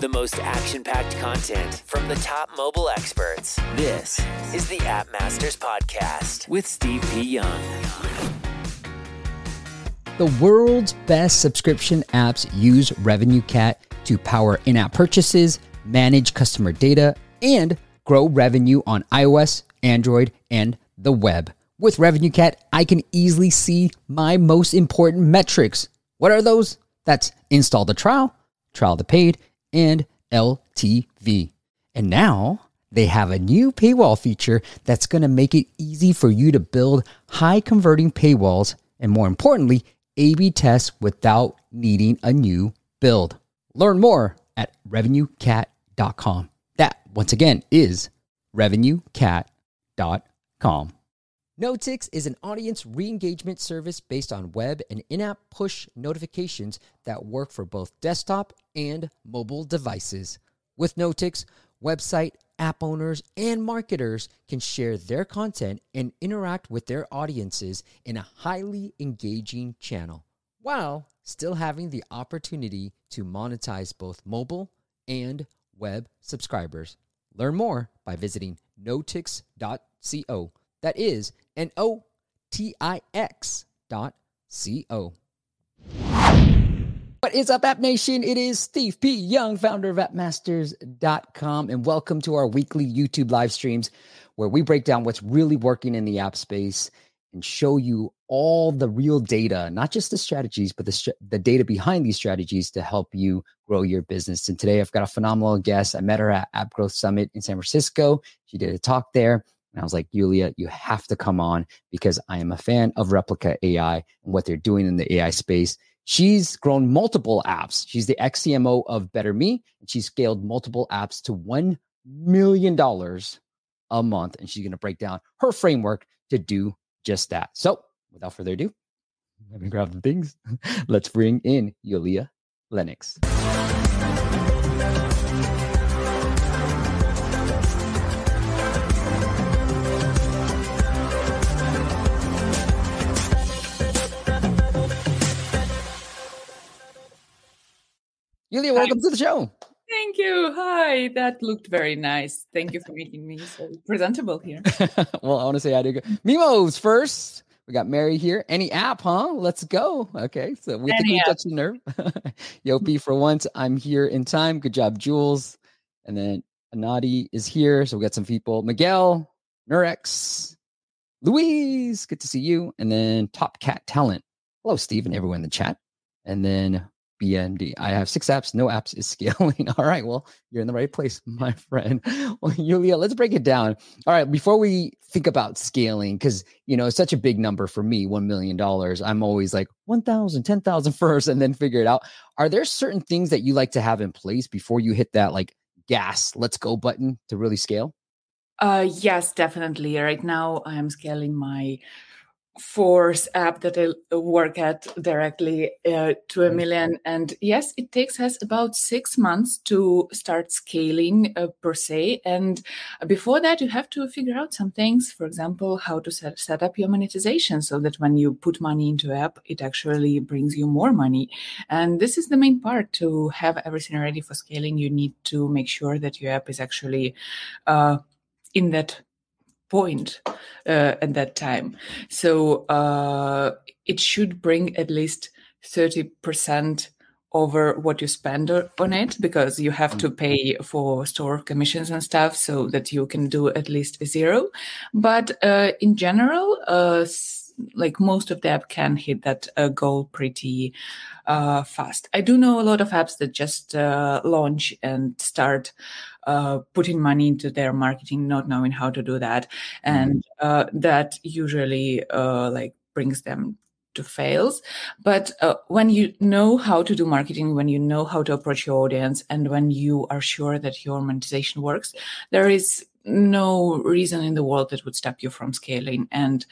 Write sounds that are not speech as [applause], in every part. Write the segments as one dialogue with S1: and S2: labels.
S1: The most action packed content from the top mobile experts. This is the App Masters Podcast with Steve P. Young.
S2: The world's best subscription apps use RevenueCat to power in app purchases, manage customer data, and grow revenue on iOS, Android, and the web. With RevenueCat, I can easily see my most important metrics. What are those? That's install the trial, trial the paid, and LTV. And now they have a new paywall feature that's going to make it easy for you to build high converting paywalls and more importantly, A B tests without needing a new build. Learn more at revenuecat.com. That, once again, is revenuecat.com. Notix is an audience re engagement service based on web and in app push notifications that work for both desktop and mobile devices. With Notix, website, app owners, and marketers can share their content and interact with their audiences in a highly engaging channel while still having the opportunity to monetize both mobile and web subscribers. Learn more by visiting notix.co. That is N O T I X dot C O. What is up, App Nation? It is Steve P. Young, founder of appmasters.com, and welcome to our weekly YouTube live streams where we break down what's really working in the app space and show you all the real data, not just the strategies, but the, the data behind these strategies to help you grow your business. And today I've got a phenomenal guest. I met her at App Growth Summit in San Francisco. She did a talk there. And I was like, Yuliya, you have to come on because I am a fan of Replika AI and what they're doing in the AI space. She's grown multiple apps. She's the XCMO of BetterMe, and she's scaled multiple apps to $1 million a month. And she's going to break down her framework to do just that. So without further ado, let me grab the things. [laughs] Let's bring in Yuliya Lennox. Yuliya, welcome Hi. to the show.
S3: Thank you. Hi. That looked very nice. Thank you for making me so presentable here. [laughs]
S2: well, I want to say I do. Mimos first. We got Mary here. Any app, huh? Let's go. Okay. So we have to touch the nerve. [laughs] Yopi, for once, I'm here in time. Good job, Jules. And then Anadi is here. So we got some people. Miguel, Nurex, Louise. Good to see you. And then Top Cat Talent. Hello, Steve, and everyone in the chat. And then BND. I have six apps. No apps is [laughs] scaling. All right. Well, you're in the right place, [laughs] my friend. Well, Yuliya, let's break it down. All right. Before we think about scaling, because, you know, it's such a big number for me, $1 million. I'm always like 1,000, 10,000 [laughs] first and then figure it out. Are there certain things that you like to have in place before you hit that like gas, let's go button to really scale?
S3: Uh, yes, definitely. Right now, I'm scaling my force app that I work at directly uh, to a million. And yes, it takes us about six months to start scaling uh, per se. And before that, you have to figure out some things. For example, how to set, set up your monetization so that when you put money into app, it actually brings you more money. And this is the main part to have everything ready for scaling. You need to make sure that your app is actually uh, in that point uh, at that time. So uh, it should bring at least 30% over what you spend on it because you have to pay for store commissions and stuff so that you can do at least zero. But uh, in general, uh, like most of the app can hit that uh, goal pretty uh, fast. I do know a lot of apps that just uh, launch and start uh, putting money into their marketing, not knowing how to do that, and uh, that usually uh, like brings them to fails. But uh, when you know how to do marketing, when you know how to approach your audience, and when you are sure that your monetization works, there is no reason in the world that would stop you from scaling. And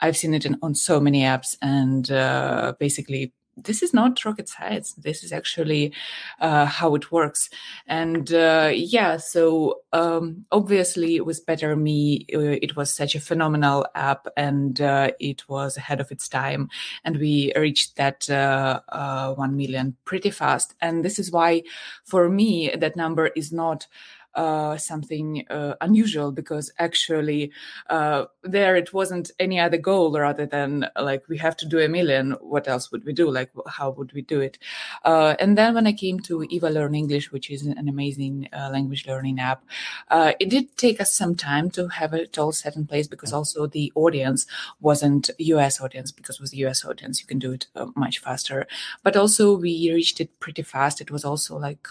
S3: I've seen it in, on so many apps, and uh, basically this is not rocket science. This is actually uh, how it works. And uh, yeah, so um, obviously with BetterMe, uh, it was such a phenomenal app and uh, it was ahead of its time. And we reached that uh, uh, 1 million pretty fast. And this is why, for me, that number is not uh, something uh, unusual because actually uh, there it wasn't any other goal rather than like we have to do a million. What else would we do? Like how would we do it? Uh, and then when I came to Eva Learn English, which is an amazing uh, language learning app, uh, it did take us some time to have it all set in place because also the audience wasn't US audience because with US audience you can do it much faster. But also we reached it pretty fast. It was also like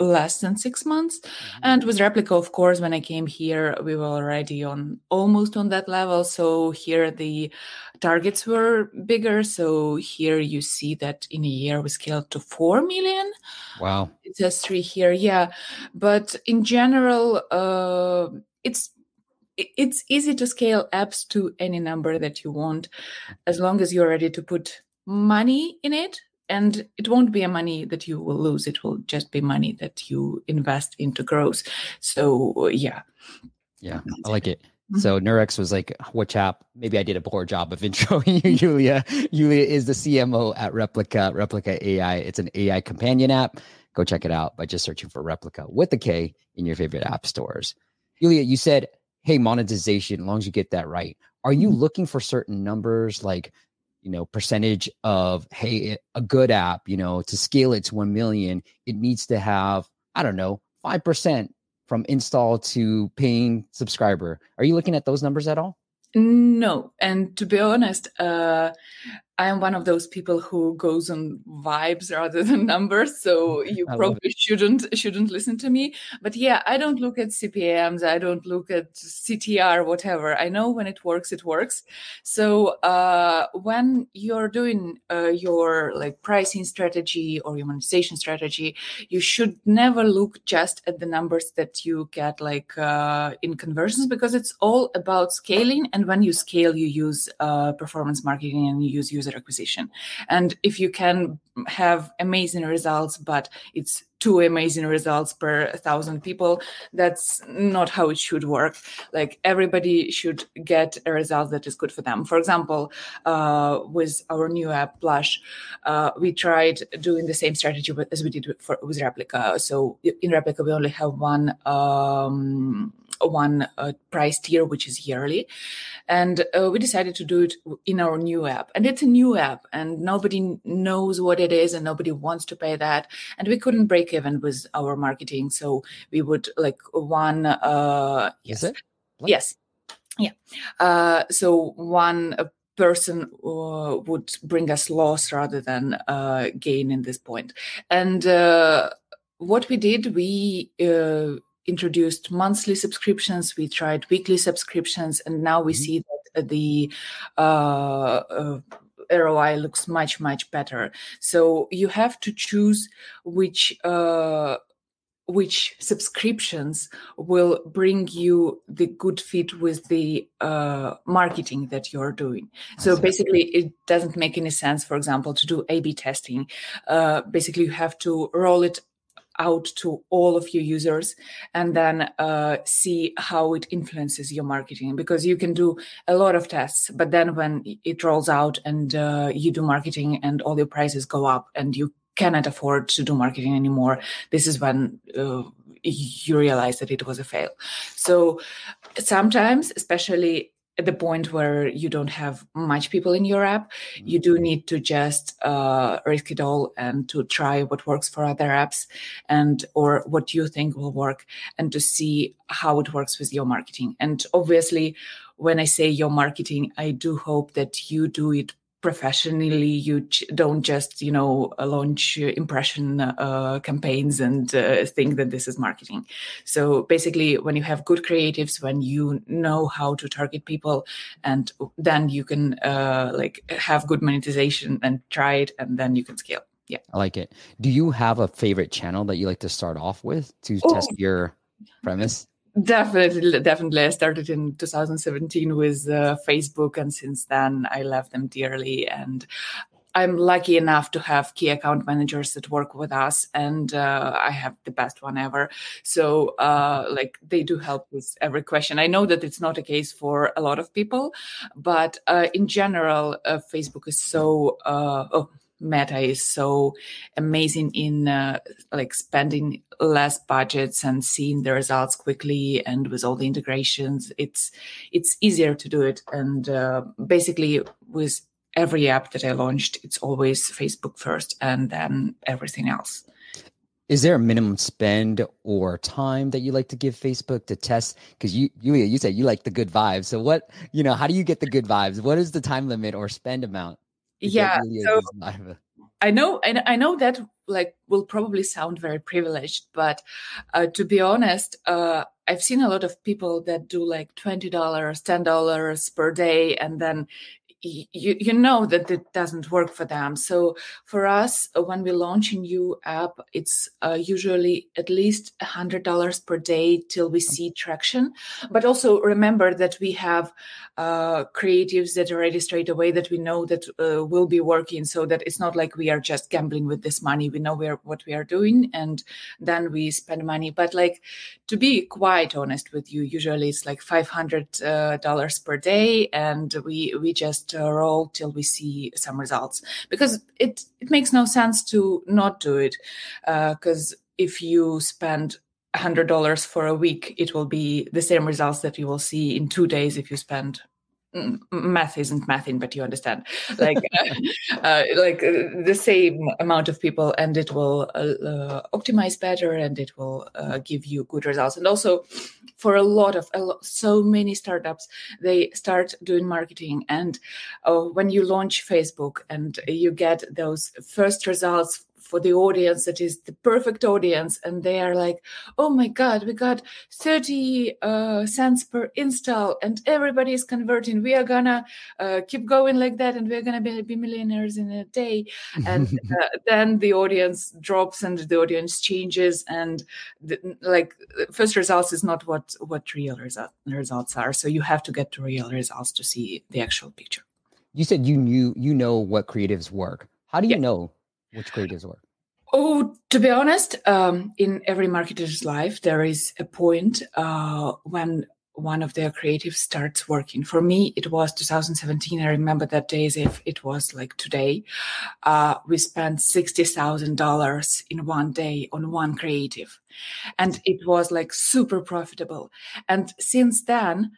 S3: less than six months. Mm-hmm. and with replika of course when i came here we were already on almost on that level. So here the targets were bigger. So here you see that in a year we scaled to 4 million.
S2: Wow.
S3: It says three here yeah. But in general uh, it's it's easy to scale apps to any number that you want as long as you're ready to put money in it and it won't be a money that you will lose it will just be money that you invest into growth so yeah
S2: yeah i like it mm-hmm. so Nurex was like, which app? Maybe I did a poor job of introing [laughs] you, Julia. Julia is the CMO at Replika. Replika AI. It's an AI companion app. Go check it out by just searching for Replika with the K in your favorite app stores. Julia, you said, hey, monetization, as long as you get that right. Are you mm-hmm. looking for certain numbers like you know percentage of hey a good app you know to scale it to 1 million it needs to have i don't know 5% from install to paying subscriber. Are you looking at those numbers at all?
S3: No and to be honest uh I am one of those people who goes on vibes rather [laughs] than numbers. So you probably shouldn't shouldn't listen to me. But yeah, I don't look at CPMS. I don't look at CTR, whatever. I know when it works, it works. So uh, when you're doing uh, your like pricing strategy or your monetization strategy, you should never look just at the numbers that you get like uh, in conversions because it's all about scaling. And when you scale, you use uh, performance marketing and you use user user acquisition. And if you can have amazing results, but it's two amazing results per thousand people, that's not how it should work. Like everybody should get a result that is good for them. For example, uh, with our new app Blush, uh, we tried doing the same strategy as we did for, with Replika. So in Replika, we only have one. Um, one uh, price tier which is yearly and uh, we decided to do it in our new app and it's a new app and nobody knows what it is and nobody wants to pay that and we couldn't break even with our marketing so we would like one uh yes. yes. Yeah. Uh so one uh, person uh, would bring us loss rather than uh, gain in this point. and uh, what we did we uh, introduced monthly subscriptions we tried weekly subscriptions and now we mm-hmm. see that the uh, uh, ROI looks much much better. So you have to choose which uh, which subscriptions will bring you the good fit with the uh, marketing that you're doing. So basically, it doesn't make any sense, for example, to do A/B testing. Uh, basically, you have to roll it out to all of your users and then uh, see how it influences your marketing because you can do a lot of tests but then when it rolls out and uh, you do marketing and all your prices go up and you cannot afford to do marketing anymore this is when uh, you realize that it was a fail. So sometimes especially at the point where you don't have much people in your app, you do mm-hmm. need to just uh, risk it all and to try what works for other apps and or what you think will work and to see how it works with your marketing. And obviously, when I say your marketing, I do hope that you do it professionally you don't just you know launch impression uh, campaigns and uh, think that this is marketing. So basically when you have good creatives when you know how to target people and then you can uh, like have good monetization and try it and then you can scale. Yeah.
S2: I like it. Do you have a favorite channel that you like to start off with to oh. test your premise
S3: Definitely, definitely. I started in 2017 with uh, Facebook, and since then I love them dearly. And I'm lucky enough to have key account managers that work with us, and uh, I have the best one ever. So, uh, like, they do help with every question. I know that it's not a case for a lot of people, but uh, in general, uh, Facebook is so. Uh, oh, Meta is so amazing in uh, like spending less budgets and seeing the results quickly, and with all the integrations, it's it's easier to do it. And uh, basically, with every app that I launched, it's always Facebook first and then everything else.
S2: Is there a minimum spend or time that you like to give Facebook to test? Because you you you said you like the good vibes. So what you know? How do you get the good vibes? What is the time limit or spend amount?
S3: Yeah, so I know I know that like will probably sound very privileged, but uh, to be honest, uh, I've seen a lot of people that do like twenty dollars, ten dollars per day, and then you, you know that it doesn't work for them. So for us, uh, when we launch a new app, it's uh, usually at least a hundred dollars per day till we see traction. But also remember that we have uh, creatives that are ready straight away that we know that uh, will be working, so that it's not like we are just gambling with this money. We know we are, what we are doing, and then we spend money. But like to be quite honest with you, usually it's like five hundred uh, dollars per day, and we we just uh, roll till we see some results. Because it it makes no sense to not do it because uh, if you spend hundred dollars for a week, it will be the same results that you will see in two days if you spend math isn't mathing but you understand. Like [laughs] uh, uh, like uh, the same amount of people and it will uh, uh optimize better and it will uh, give you good results. And also for a lot of a so many startups they start doing marketing and when you launch facebook and you get those first results for the audience that is the perfect audience and they are like oh my god we got 30 uh, cents per install and everybody is converting. We are gonna uh, keep going like that and we're gonna be, be millionaires in a day. And [laughs] uh, then the audience drops and the audience changes and the, like first results is not what what real result, results are. So you have to get to real results to see the actual picture.
S2: You said you knew you know what creatives work. How do you yeah. know which creatives work?
S3: Oh, to be honest, um, in every marketer's life, there is a point uh, when one of their creatives starts working. For me, it was 2017. I remember that day as if it was like today. Uh, we spent $60,000 in one day on one creative. And it was like super profitable. And since then,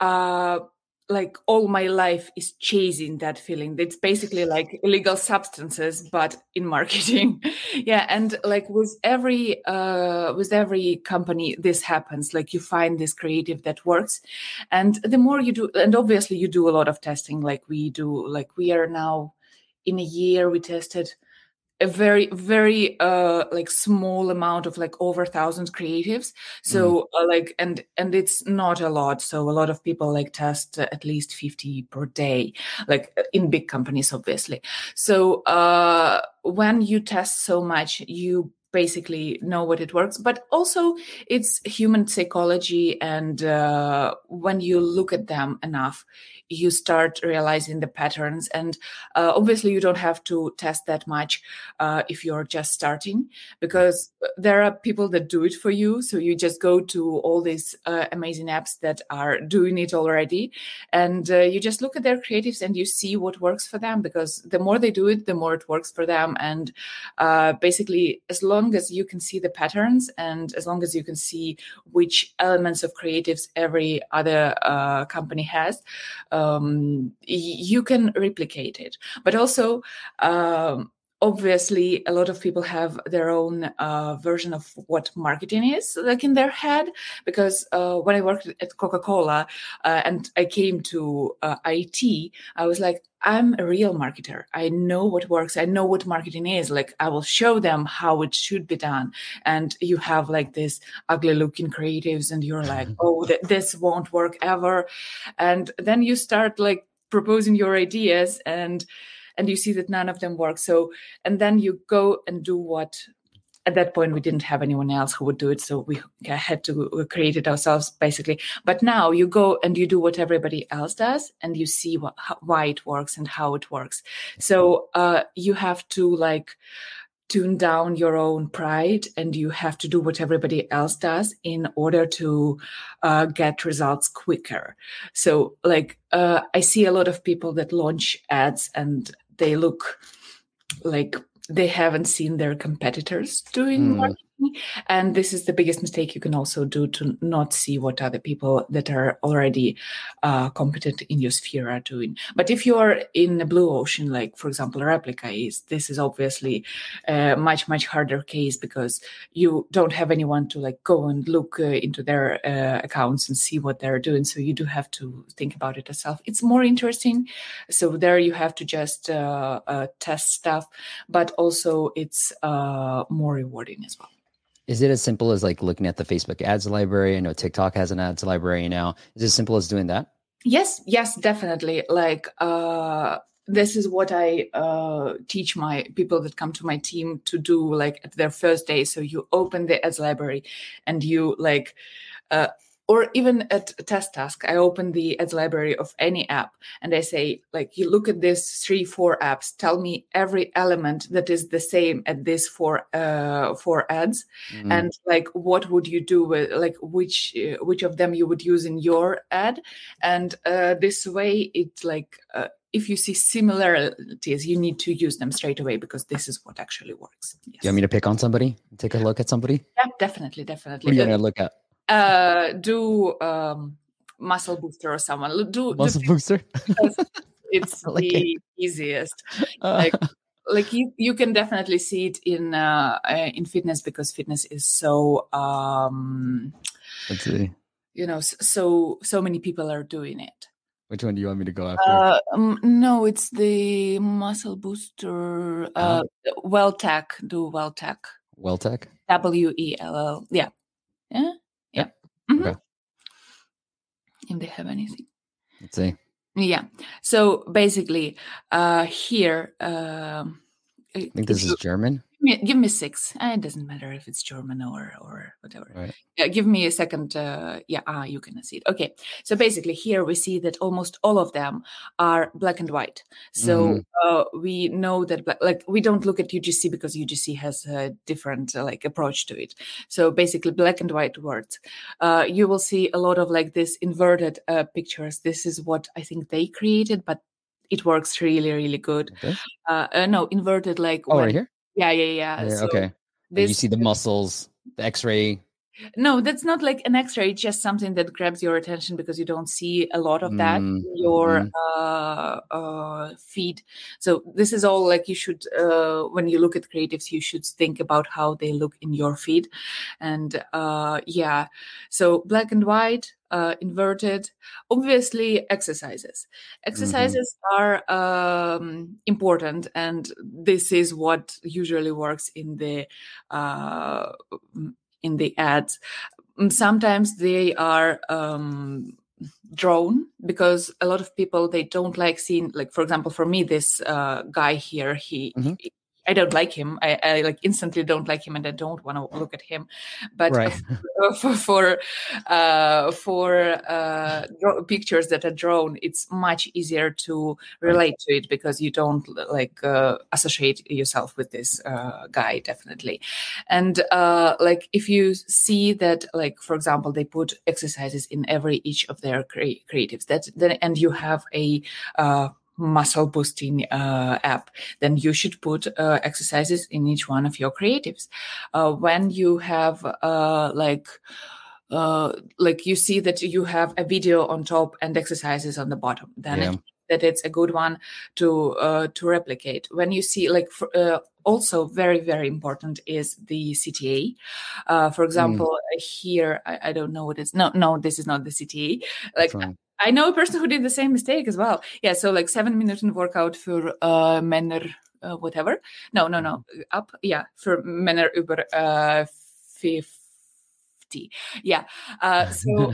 S3: uh, like all my life is chasing that feeling. It's basically like illegal substances but in marketing. [laughs] Yeah and like with every uh with every company this happens. Like you find this creative that works. And the more you do and obviously you do a lot of testing. Like we do like we are now in a year we tested a very very uh like small amount of like over thousand creatives. So mm. uh, like and and it's not a lot. So a lot of people like test uh, at least 50 per day like uh, in big companies obviously. So uh when you test so much you basically know what it works. But also it's human psychology and uh, when you look at them enough you start realizing the patterns. And uh, obviously you don't have to test that much uh, if you're just starting because there are people that do it for you. So you just go to all these uh, amazing apps that are doing it already and uh, you just look at their creatives and you see what works for them because the more they do it the more it works for them. And uh, basically as long as you can see the patterns and as long as you can see which elements of creatives every other uh, company has, um, you can replicate it. But also, um, obviously a lot of people have their own uh, version of what marketing is like in their head because uh, when i worked at coca-cola uh, and i came to uh, it i was like i'm a real marketer. I know what works. I know what marketing is. Like i will show them how it should be done. And you have like this ugly looking creatives and you're like [laughs] oh th- this won't work ever. And then you start like proposing your ideas and and you see that none of them work. So and then you go and do what at that point we didn't have anyone else who would do it. So we had to create it ourselves basically. But now you go and you do what everybody else does and you see what, why it works and how it works. So uh, you have to like tune down your own pride and you have to do what everybody else does in order to uh, get results quicker. So like uh, i see a lot of people that launch ads and they look like they haven't seen their competitors doing mm and this is the biggest mistake you can also do to not see what other people that are already uh, competent in your sphere are doing. But if you are in the blue ocean like for example Replika is this is obviously a much much harder case because you don't have anyone to like go and look uh, into their uh, accounts and see what they're doing. So you do have to think about it yourself. It's more interesting. So there you have to just uh, uh, test stuff but also it's uh, more rewarding as well
S2: is it as simple as like looking at the Facebook ads library? I know TikTok has an ads library now. Is it as simple as doing that?
S3: Yes, yes, definitely. Like uh this is what I uh, teach my people that come to my team to do like at their first day. So you open the ads library and you like uh, or even at test task i open the ads library of any app and i say like you look at these three four apps tell me every element that is the same at these four uh four ads mm. and like what would you do with like which uh, which of them you would use in your ad and uh this way it's like uh, if you see similarities, you need to use them straight away because this is what actually works.
S2: Yes. Do you want me to pick on somebody? Take a look at somebody?
S3: Yeah, definitely, definitely.
S2: What are you going to look at?
S3: Uh, do um, muscle booster or someone do
S2: muscle
S3: do,
S2: booster. [laughs]
S3: it's like the it. easiest. Uh. Like, like you, you can definitely see it in uh, uh, in fitness because fitness is so um,
S2: let's see
S3: you know so so many people are doing it
S2: which one do you want me to go after
S3: uh, um, no it's the muscle booster uh, Welltech do Welltech
S2: Welltech
S3: w-e-l-l yeah yeah yeah. If they have anything.
S2: Let's see.
S3: Yeah. So basically, uh, here. Uh,
S2: I think this is German
S3: me, give me six. Uh, it doesn't matter if it's German or or whatever. Right. Give me a second. Uh, yeah, ah, you can see it. Okay. So basically, here we see that almost all of them are black and white. So mm. uh, we know that black, like we don't look at UGC because UGC has a different uh, like approach to it. So basically, black and white words. Uh, you will see a lot of like this inverted uh, pictures. This is what I think they created, but it works really really good. Okay. no, inverted like
S2: oh, right here
S3: yeah, yeah, yeah. yeah
S2: so okay. This, you see the muscles, the X-ray.
S3: No, that's not like an X-ray. It's just something that grabs your attention because you don't see a lot of that mm, in your mm. uh, uh, feed. So this is all like you should, uh, when you look at creatives, you should think about how they look in your feed, and uh, yeah. So black and white, uh, inverted. Obviously, exercises. Exercises mm-hmm. are um, important, and this is what usually works in the uh, in the ads. Mm, sometimes they are um, drawn because a lot of people they don't like seeing like for example for me this uh, guy here he, mm-hmm. he I don't like him. I, I, like instantly don't like him, and I don't want to look at him. But right. [laughs] for for uh, for uh, pictures that are drawn, it's much easier to relate to it because you don't like uh, associate yourself with this uh, guy definitely. And uh, like if you see that, like for example, they put exercises in every each of their cre- creatives. That then and you have a uh, muscle boosting uh, app, then you should put uh, exercises in each one of your creatives. Uh, when you have uh, like uh, like you see that you have a video on top and exercises on the bottom, then yeah. it, that it's a good one to uh, to replicate. When you see like for, also very very important is the CTA. for mm. example, mm. here I, I, don't know what it's no no this is not the CTA. Like I know a person who did the same mistake as well. Yeah, so like seven minutes in workout for uh, Männer, uh, whatever. No, no, no, up. Yeah, for Männer über uh, 15 50 yeah uh, [laughs] so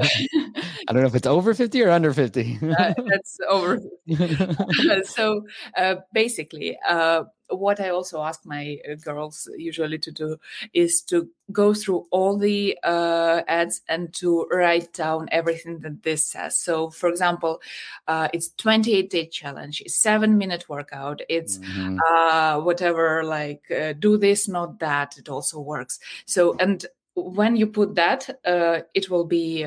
S2: i don't know if it's over 50 or under 50 [laughs]
S3: uh, that's over 50. [laughs] so uh, basically uh, what I also ask my uh, girls usually to do is to go through all the uh, ads and to write down everything that this says. So, for example, uh, it's 28 day challenge, it's seven minute workout, it's mm-hmm. uh, whatever, like uh, do this, not that. It also works. So, and when you put that, uh, it will be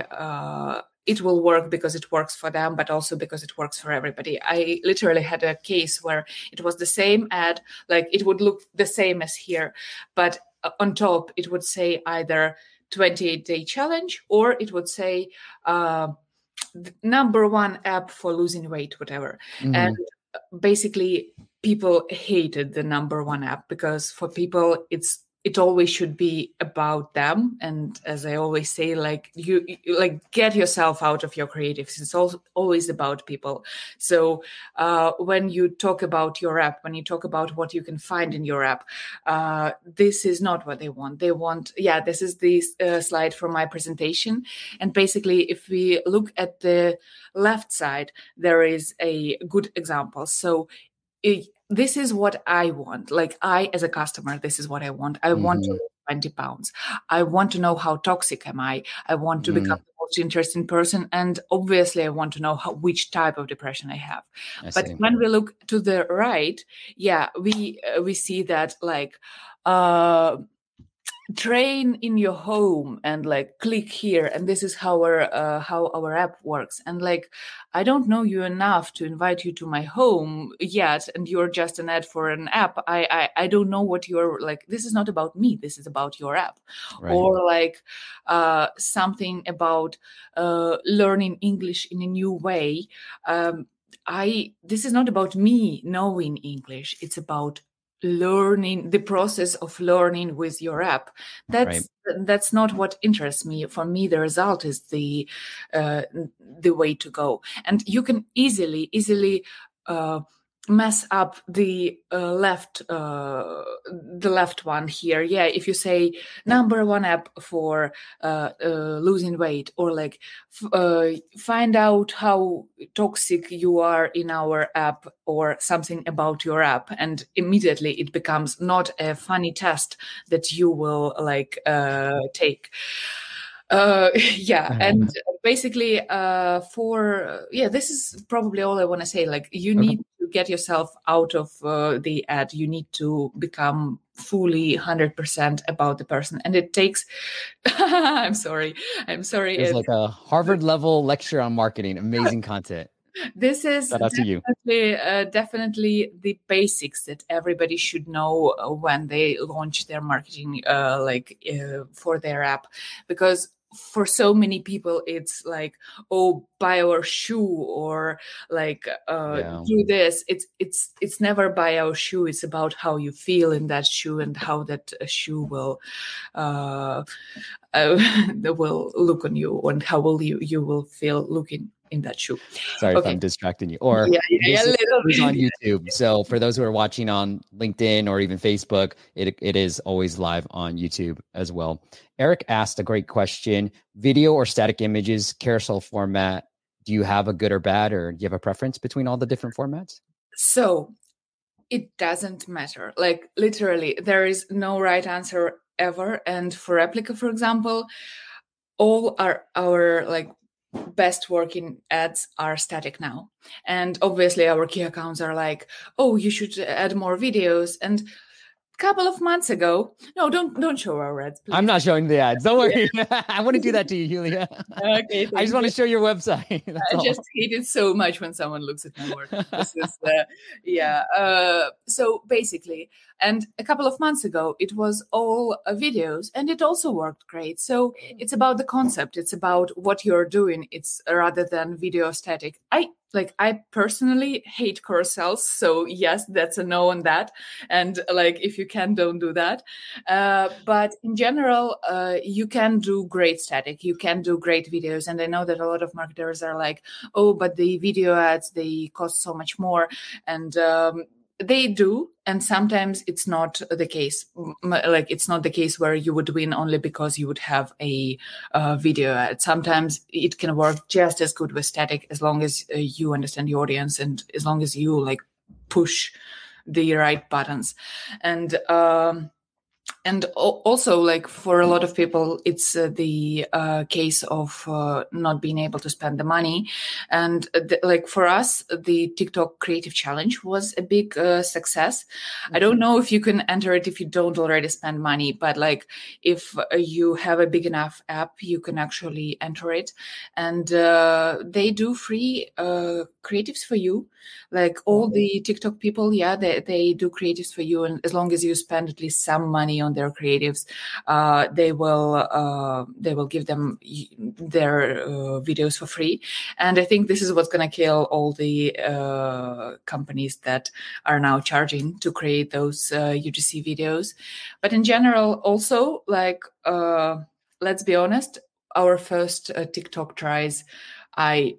S3: it will work because it works for them, but also because it works for everybody. I literally had a case where it was the same ad, like it would look the same as here, but uh, on top it would say either 28 day challenge or it would say uh, number one app for losing weight, whatever. Mm-hmm. And basically, people hated the number one app because for people it's it always should be about them. And as i always say like you, like get yourself out of your creatives. It's all, always about people. So uh, when you talk about your app when you talk about what you can find in your app uh, this is not what they want. They want yeah this is the uh, slide from my presentation. And basically if we look at the left side there is a good example. So it, this is what I want. Like I, as a customer, this is what I want. I mm-hmm. want to mm-hmm. 20 pounds. I want to know how toxic am I? I want to mm. become the most interesting person. And obviously I want to know how, which type of depression I have. I but see. when we look to the right, yeah, we, uh, we see that like, uh, train in your home and like click here and this is how our uh, how our app works and like i don't know you enough to invite you to my home yet and you're just an ad for an app i i, I don't know what you're like this is not about me this is about your app right. or like uh, something about uh, learning english in a new way um, I this is not about me knowing English. It's about learning the process of learning with your app. That's right. that's not what interests me. For me the result is the uh, the way to go. And you can easily easily uh, mess up the uh, left uh, the left one here. Yeah if you say number one app for uh, uh losing weight or like f- uh, find out how toxic you are in our app or something about your app and immediately it becomes not a funny test that you will like uh, take. Uh, [laughs] yeah and basically uh, for yeah this is probably all i want to say. Like you need to get yourself out of uh, the ad you need to become fully 100% about the person. And it takes [laughs] i'm sorry. I'm sorry
S2: it's like a harvard level lecture on marketing. Amazing content. [laughs]
S3: This is definitely, uh, definitely the basics that everybody should know uh, when they launch their marketing uh, like uh, for their app. Because for so many people it's like oh buy our shoe or like uh yeah. do this it's it's it's never buy our shoe it's about how you feel in that shoe and how that uh, shoe will uh, [laughs] uh [laughs] will look on you and how will you you will feel looking in that shoe.
S2: Sorry okay. if I'm distracting you. Or yeah, yeah, yeah on YouTube. So for those who are watching on LinkedIn or even Facebook, it it is always live on YouTube as well. Eric asked a great question: video or static images, carousel format. Do you have a good or bad, or do you have a preference between all the different formats?
S3: So it doesn't matter. Like literally, there is no right answer ever. And for Replika, for example, all our our like best working ads are static now. And obviously our key accounts are like oh you should add more videos. And couple of months ago. No, don't don't show our ads.
S2: Please. I'm not showing the ads. Don't worry. [laughs] I want to do that to you, Julia. [laughs] Okay. [laughs] I just want to show your website.
S3: That's I all. just hate it so much when someone looks at my work. This is, uh, yeah. Uh, so basically, and a couple of months ago, it was all uh, videos, and it also worked great. So it's about the concept. It's about what you're doing. It's rather than video static. I like i personally hate carousels so yes that's a no on that. And like if you can don't do that. Uh, but in general uh, you can do great static. You can do great videos. And i know that a lot of marketers are like oh but the video ads they cost so much more. And um, they do and sometimes it's not the case. Like it's not the case where you would win only because you would have a uh, video ad. Sometimes it can work just as good with static as long as uh, you understand the audience and as long as you like push the right buttons. And um and also like for a lot of people it's uh, the uh, case of uh, not being able to spend the money and the, like for us the tiktok creative challenge was a big uh, success mm-hmm. i don't know if you can enter it if you don't already spend money but like if uh, you have a big enough app you can actually enter it and uh, they do free creatives for you like all mm-hmm. the tiktok people yeah they, they do creatives for you and as long as you spend at least some money on their creatives uh, they will uh, they will give them their uh, videos for free. And i think this is what's going to kill all the uh, companies that are now charging to create those ugc uh, videos. But in general also like let's be honest our first tiktok tries i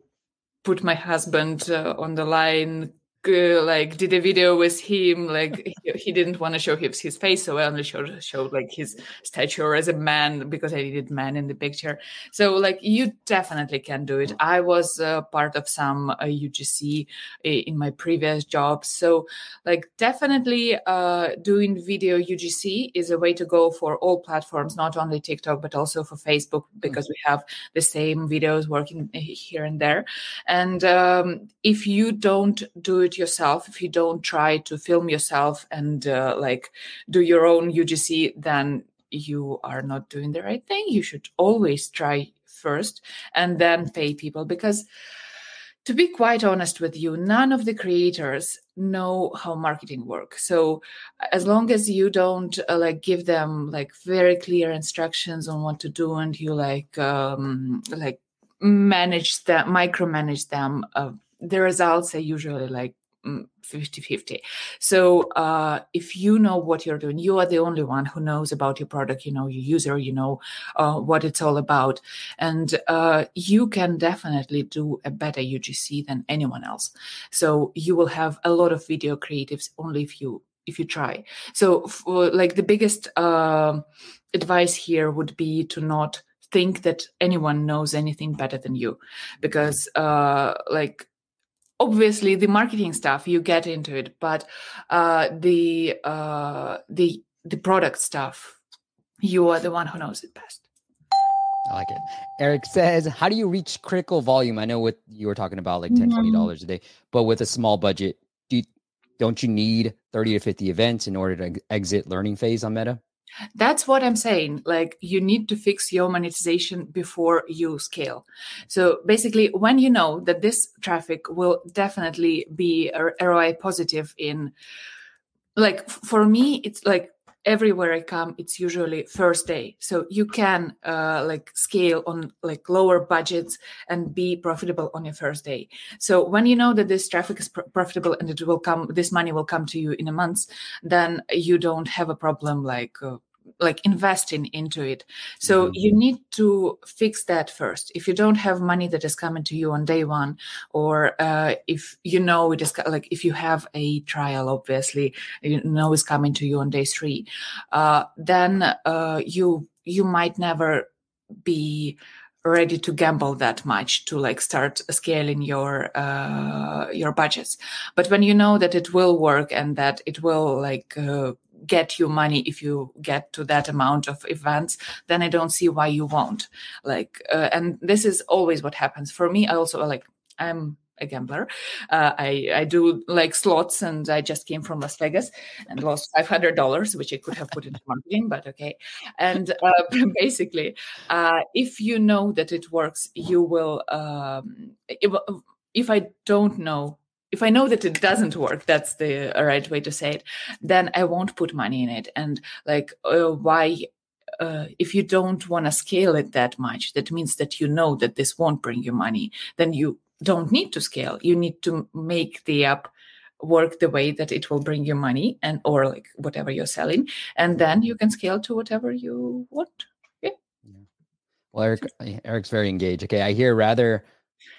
S3: put my husband uh, on the line like did a video with him like he, he didn't want to show his, his face so i only showed showed like his stature as a man because i needed man in the picture. So like you definitely can do it. I was uh, part of some uh, ugc in my previous job. So like definitely uh, doing video ugc is a way to go for all platforms not only tiktok but also for facebook because we have the same videos working here and there. And um, if you don't do it yourself if you don't try to film yourself and uh, like do your own ugc then you are not doing the right thing. You should always try first and then pay people because to be quite honest with you none of the creators know how marketing works. So as long as you don't uh, like give them like very clear instructions on what to do and you like um like manage them micromanage them uh, the results are usually like 50 50 so uh, if you know what you're doing you are the only one who knows about your product you know your user you know uh, what it's all about. And uh, you can definitely do a better ugc than anyone else. So you will have a lot of video creatives only if you if you try. So for, like the biggest um, advice here would be to not think that anyone knows anything better than you. Because uh, like obviously the marketing stuff you get into it but uh, the uh, the the product stuff you are the one who knows it best
S2: I like it. Eric says, "How do you reach critical volume? I know what you were talking about, like 10 20 mm-hmm. dollars a day, but with a small budget, do you, don't you need thirty to fifty events in order to exit learning phase on Meta?"
S3: That's what I'm saying. Like, you need to fix your monetization before you scale. So, basically, when you know that this traffic will definitely be ROI positive in, like, for me, it's like everywhere I come, it's usually first day. So you can uh, like scale on like lower budgets and be profitable on your first day. So when you know that this traffic is pr- profitable and it will come, this money will come to you in a month, then you don't have a problem like uh, like investing into it. So mm-hmm. you need to fix that first. If you don't have money that is coming to you on day one or uh, if you know it is like if you have a trial obviously you know is coming to you on day three uh, then uh, you you might never be ready to gamble that much to like start scaling your uh, your budgets. But when you know that it will work and that it will like uh, get you money if you get to that amount of events then i don't see why you won't like uh, and this is always what happens for me i also like i'm a gambler. Uh, I I do like slots, and I just came from Las Vegas and lost five hundred dollars, which I could have put into marketing, but okay. And uh, [laughs] basically, uh, if you know that it works, you will. Um, if, if I don't know if I know that it doesn't work, that's the right way to say it, then I won't put money in it. And like, uh, why? Uh, if you don't want to scale it that much, that means that you know that this won't bring you money. Then you don't need to scale. You need to make the app work the way that it will bring you money and or like whatever you're selling, and then you can scale to whatever you want. Yeah. yeah.
S2: Well, Eric, Eric's very engaged. Okay, I hear rather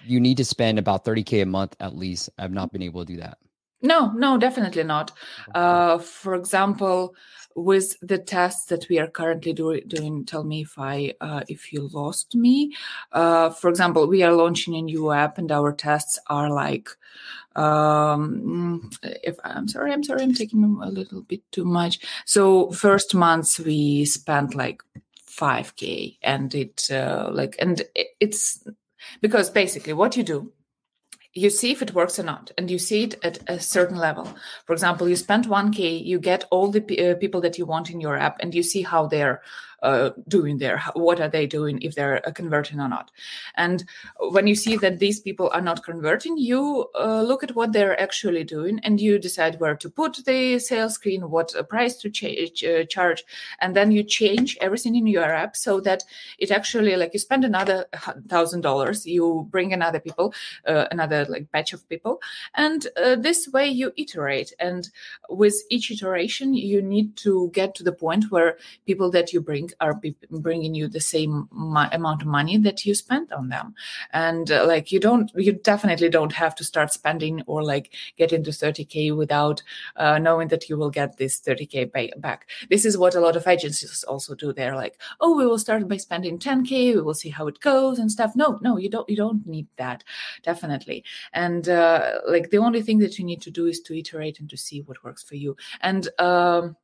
S2: you need to spend about 30k a month at least. I've not been able to do that.
S3: No, no, definitely not. Uh, for example, with the tests that we are currently do- doing, tell me if I uh, if you lost me. Uh, for example, we are launching a new app, and our tests are like. Um, if I'm sorry, I'm sorry, I'm taking a little bit too much. So first months we spent like 5k, and it uh, like and it, it's because basically what you do you see if it works or not and you see it at a certain level. For example you spend 1k you get all the p- uh, people that you want in your app and you see how they're uh, doing there what are they doing if they're uh, converting or not. And when you see that these people are not converting you uh, look at what they're actually doing and you decide where to put the sales screen what price to ch- charge and then you change everything in your app so that it actually like you spend another thousand dollars you bring another people another like batch of people and this way you iterate. And with each iteration you need to get to the point where people that you bring are bringing you the same amount of money that you spent on them. And uh, like you don't you definitely don't have to start spending or like get into 30k without uh, knowing that you will get this 30k pay- back. This is what a lot of agencies also do. They're like oh we will start by spending 10k we will see how it goes and stuff. No no you don't you don't need that definitely. And uh, like the only thing that you need to do is to iterate and to see what works for you. And um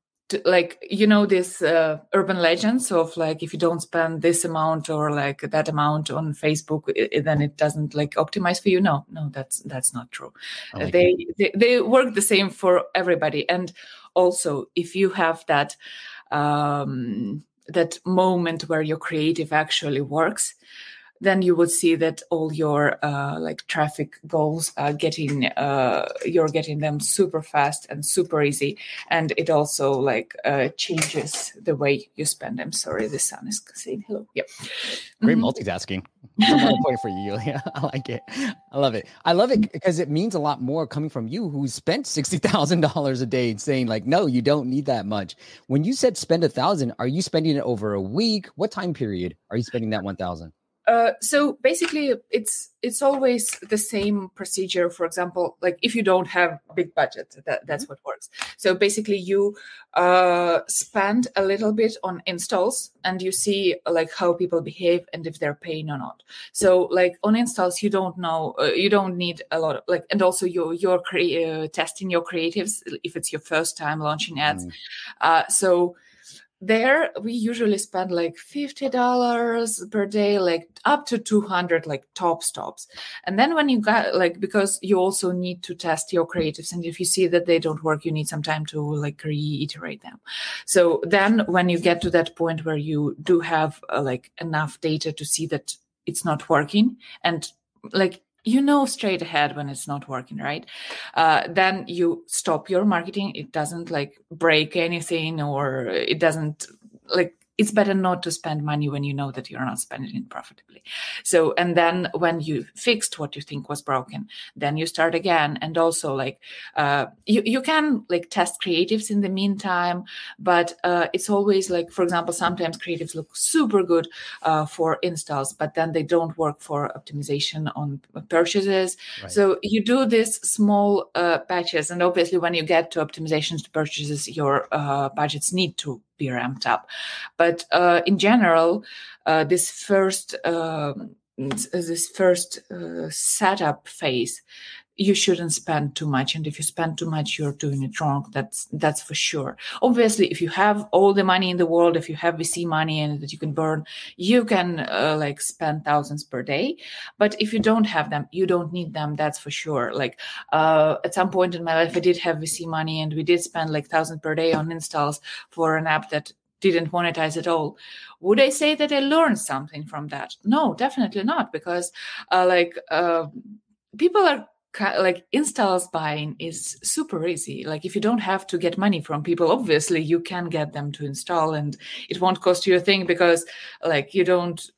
S3: like you know this uh, urban legends of like if you don't spend this amount or like that amount on facebook it, then it doesn't like optimize for you? No no that's that's not true. Like they, they, they work the same for everybody. And also if you have that um that moment where your creative actually works then you would see that all your uh, like traffic goals are getting uh, you're getting them super fast and super easy. And it also like uh, changes the way you spend them. Sorry the sun is saying hello. Yep.
S2: Great mm-hmm. multitasking. Point for you. [laughs] Julia. i like it. I love it. I love it because it means a lot more coming from you who spent $60000 a day saying like no you don't need that much. When you said spend a thousand are you spending it over a week? What time period are you spending that 1000
S3: uh, so basically it's it's always the same procedure for example like if you don't have big budget that, that's mm-hmm. what works so basically you uh, spend a little bit on installs and you see like how people behave and if they're paying or not so like on installs you don't know uh, you don't need a lot of like and also you're you're cre- uh, testing your creatives if it's your first time launching ads mm. so there we usually spend like $50 per day like up to 200 like top stops. And then when you got like because you also need to test your creatives and if you see that they don't work you need some time to like reiterate them. So then when you get to that point where you do have uh, like enough data to see that it's not working and like you know straight ahead when it's not working right? Uh, then you stop your marketing. It doesn't like break anything or it doesn't like it's better not to spend money when you know that you're not spending it profitably. So, and then when you fixed what you think was broken, then you start again. And also, like, uh, you, you can like test creatives in the meantime, but uh, it's always like, for example, sometimes creatives look super good uh, for installs, but then they don't work for optimization on purchases. Right. So, you do this small uh, patches. And obviously, when you get to optimizations to purchases, your uh, budgets need to be ramped up. But uh, in general, uh, this first um, this first uh, setup phase you shouldn't spend too much and if you spend too much you're doing it wrong that's that's for sure. Obviously if you have all the money in the world if you have vc money and that you can burn you can uh, like spend thousands per day but if you don't have them you don't need them that's for sure. Like uh, at some point in my life i did have vc money and we did spend like thousands per day on installs for an app that didn't monetize at all. Would i say that i learned something from that? No definitely not because uh, like uh, people are like installs buying is super easy. Like if you don't have to get money from people obviously you can get them to install and it won't cost you a thing because like you don't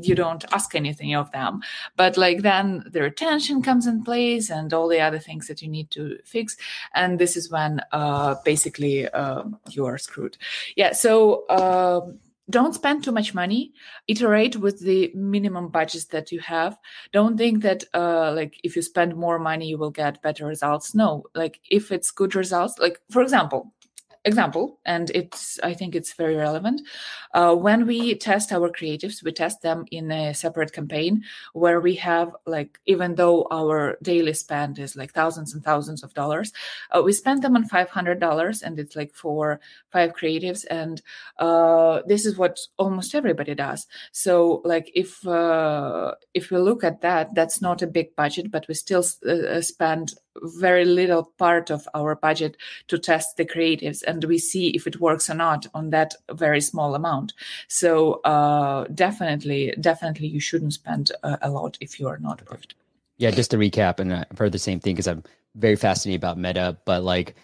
S3: you don't ask anything of them. But like then the retention comes in place and all the other things that you need to fix. And this is when uh basically uh, you are screwed. Yeah so um don't spend too much money. Iterate with the minimum budgets that you have. Don't think that uh like if you spend more money you will get better results. No like if it's good results like for example example and it's i think it's very relevant. Uh, when we test our creatives we test them in a separate campaign where we have like even though our daily spend is like thousands and thousands of dollars uh, we spend them on $500 and it's like for five creatives and uh, this is what almost everybody does. So like if uh, if we look at that that's not a big budget but we still uh, spend very little part of our budget to test the creatives and we see if it works or not on that very small amount. So uh, definitely definitely you shouldn't spend a, a lot if you are not perfect
S2: yeah just to recap and i've heard the same thing because i'm very fascinated about meta but like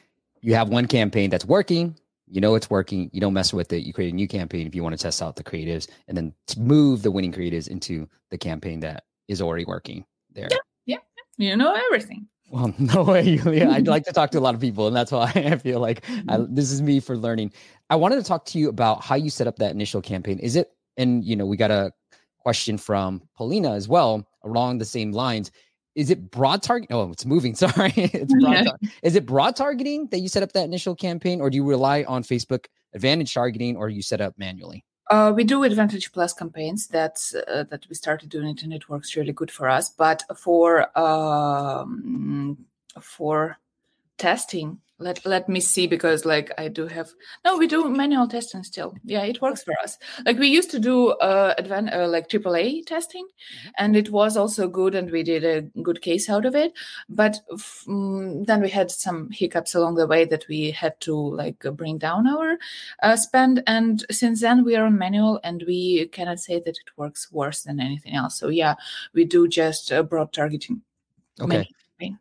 S2: you have one campaign that's working you know it's working you don't mess with it you create a new campaign if you want to test out the creatives and then move the winning creatives into the campaign that is already working there.
S3: Yeah yeah you know everything
S2: well, [laughs] no way, Yulia. I'd like to talk to a lot of people, and that's why [laughs] I feel like I, mm-hmm. this is me for learning. I wanted to talk to you about how you set up that initial campaign. Is it, and you know, we got a question from Paulina as well along the same lines. Is it broad target? Oh, it's moving. [laughs] Sorry, it's broad. Tar- is it broad targeting that you set up that initial campaign, or do you rely on Facebook Advantage targeting, or you set up manually?
S3: Uh, we do Advantage Plus campaigns. That's uh, that we started doing it, and it works really good for us. But for um, for testing, let let me see because like i do have no we do manual testing still. Yeah it works for us. Like we used to do uh advanced uh, like aaa testing mm-hmm. and it was also good and we did a good case out of it. But um, then we had some hiccups along the way that we had to like bring down our uh, spend. And since then we are on manual and we cannot say that it works worse than anything else. So yeah we do just uh, broad targeting.
S2: Okay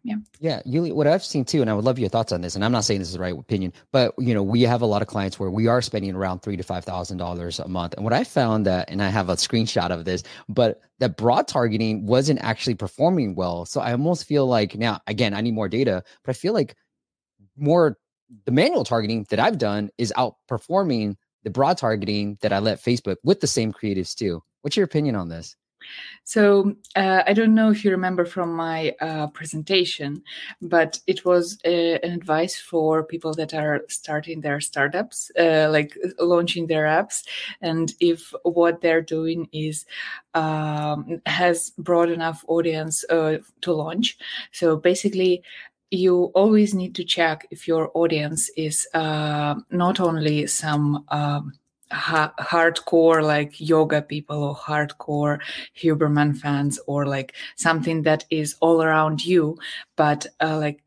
S3: yeah.
S2: Yeah. You, what I've seen too, and I would love your thoughts on this, and I'm not saying this is the right opinion, but you know, we have a lot of clients where we are spending around three to five thousand dollars a month. And what I found that, and I have a screenshot of this, but that broad targeting wasn't actually performing well. So I almost feel like now, again, I need more data, but I feel like more the manual targeting that I've done is outperforming the broad targeting that I let Facebook with the same creatives too. What's your opinion on this?
S3: So uh, I don't know if you remember from my uh, presentation, but it was uh, an advice for people that are starting their startups, uh, like launching their apps, and if what they're doing is um, has broad enough audience uh, to launch. So basically, you always need to check if your audience is uh, not only some um, ha- hardcore like yoga people or hardcore Huberman fans or like something that is all around you, but uh, like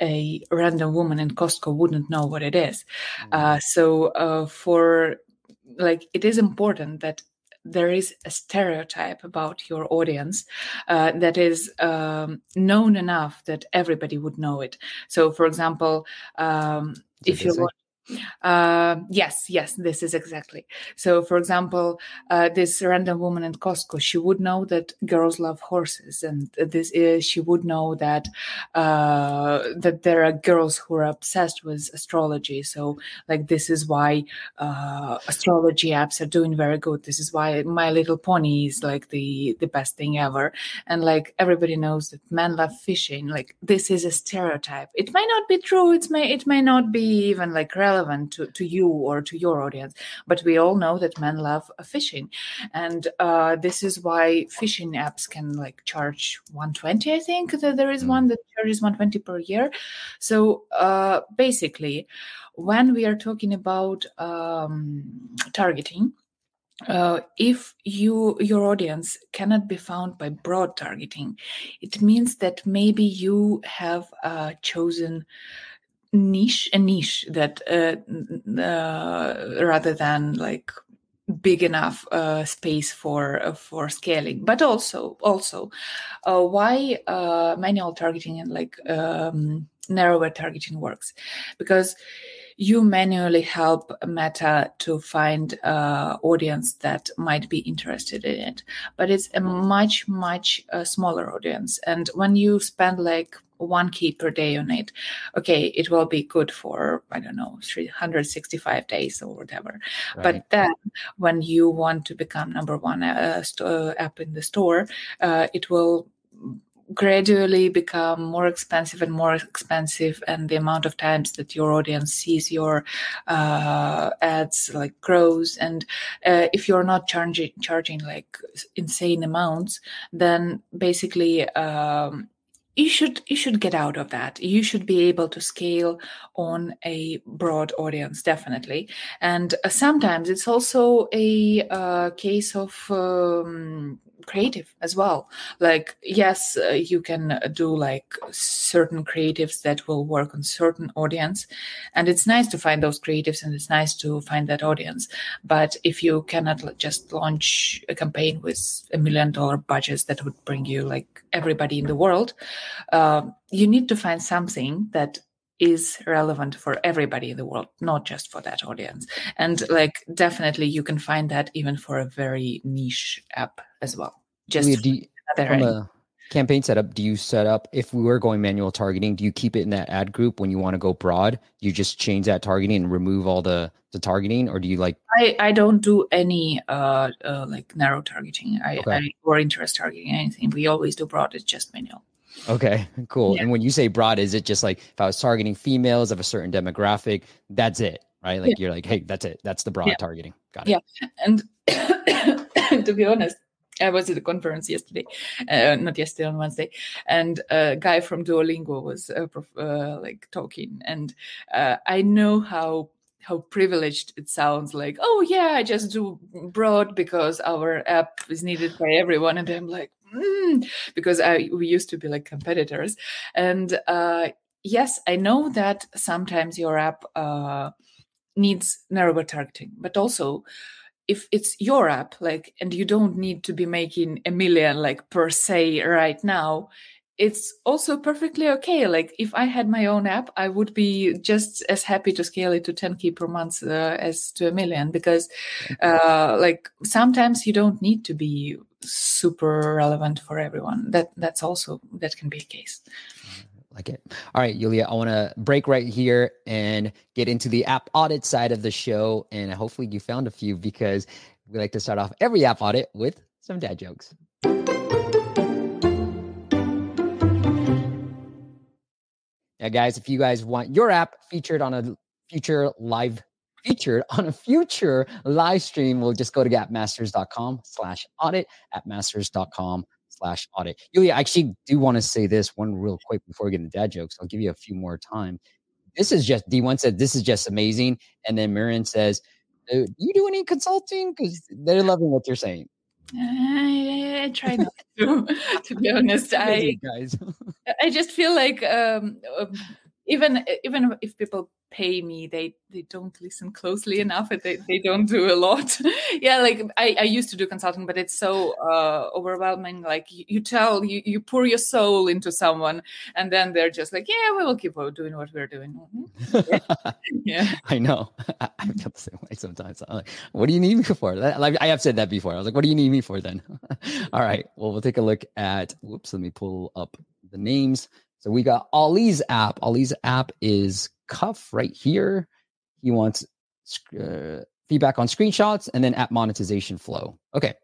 S3: a, random woman in Costco wouldn't know what it is. Uh, so uh, for like it is important that there is a stereotype about your audience uh, that is um, known enough that everybody would know it. So, for example, um, if you uh, yes, yes, this is exactly. So, for example, uh, this random woman in Costco, she would know that girls love horses, and this is, she would know that uh, that there are girls who are obsessed with astrology. So, like, this is why uh, astrology apps are doing very good. This is why My Little Pony is like the the best thing ever, and like everybody knows that men love fishing. Like, this is a stereotype. It may not be true. It may it may not be even like relevant relevant to, to you or to your audience. But we all know that men love fishing. And uh, this is why fishing apps can like charge 120, I think. That there is one mm. that charges 120 per year. So uh, basically, when we are talking about um, targeting, uh, if you your audience cannot be found by broad targeting it means that maybe you have uh, chosen niche a niche that uh, uh, rather than like big enough uh, space for uh, for scaling. But also also uh, why uh, manual targeting and like um, narrower targeting works? Because you manually help Meta to find uh, audience that might be interested in it. But it's a much, much uh, smaller audience. And when you spend like one key per day on it, okay, it will be good for, I don't know, 365 days or whatever. Right. But then when you want to become number one uh, st- uh, app in the store, uh, it will gradually become more expensive and more expensive and the amount of times that your audience sees your uh, ads like grows. And uh, if you're not charging charging like insane amounts then basically um, you should you should get out of that. You should be able to scale on a broad audience definitely. And uh, sometimes it's also a uh, case of um, creative as well. Like yes uh, you can do like certain creatives that will work on certain audience and it's nice to find those creatives and it's nice to find that audience. But if you cannot just launch a campaign with a million dollar budgets that would bring you like everybody in the world uh, you need to find something that is relevant for everybody in the world, not just for that audience. And like definitely you can find that even for a very niche app as well. Just
S2: you, from a campaign setup, do you set up if we were going manual targeting, do you keep it in that ad group when you want to go broad? You just change that targeting and remove all the the targeting or do you like
S3: I, I don't do any uh, uh like narrow targeting. I, okay. I or interest targeting anything. We always do broad, it's just manual.
S2: Okay, [laughs] cool. Yeah. And when you say broad, is it just like if I was targeting females of a certain demographic, that's it, right? Like yeah. you're like, hey, that's it. That's the broad yeah. targeting. Got
S3: it. Yeah. And [coughs] to be honest, I was at a conference yesterday, uh, not yesterday on Wednesday, and a guy from Duolingo was uh, uh, like talking, and uh, I know how how privileged it sounds like oh yeah i just do broad because our app is needed by everyone and i'm like mm, because I, we used to be like competitors. And uh, yes, I know that sometimes your app uh, needs narrower targeting, but also if it's your app, like, and you don't need to be making a million like per se right now, it's also perfectly okay. Like if I had my own app, I would be just as happy to scale it to 10k per month uh, as to a million because, uh, like sometimes you don't need to be super relevant for everyone. That that's also that can be a case.
S2: Like it. All right, Yulia, I want to break right here and get into the app audit side of the show. And hopefully you found a few because we like to start off every app audit with some dad jokes. Yeah, guys, if you guys want your app featured on a future live featured on a future live stream, we'll just go to appmasters.com slash audit, at appmasters.com slash audit. Yulia, I actually do want to say this one real quick before we get into dad jokes. I'll give you a few more time. This is just, D1 said, this is just amazing. And then Miriam says, do you do any consulting? Because they're loving what you're saying.
S3: I, I try not [laughs] to, [laughs] to be honest. I, guys. I just feel like um, um even even if people pay me they they don't listen closely enough they, they don't do a lot. [laughs] Yeah like I, I used to do consulting but it's so uh overwhelming. Like you, you, tell you you pour your soul into someone and then they're just like yeah we will keep doing what we're doing.
S2: Mm-hmm. yeah. [laughs] I know. [laughs] I, I feel the same way sometimes. I'm like what do you need me for? Like i have said that before. I was like what do you need me for then? All right. Well we'll take a look at whoops let me pull up the names so we got Ali's app. Ali's app is Cuff right here. He wants uh, feedback on screenshots and then app monetization flow. Okay.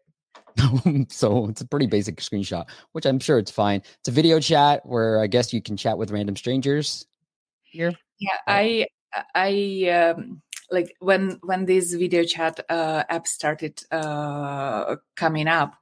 S2: [laughs] so it's a pretty basic screenshot, which I'm sure it's fine. It's a video chat where I guess you can chat with random strangers here.
S3: Yeah, I I um like when when this video chat uh, app started uh, coming up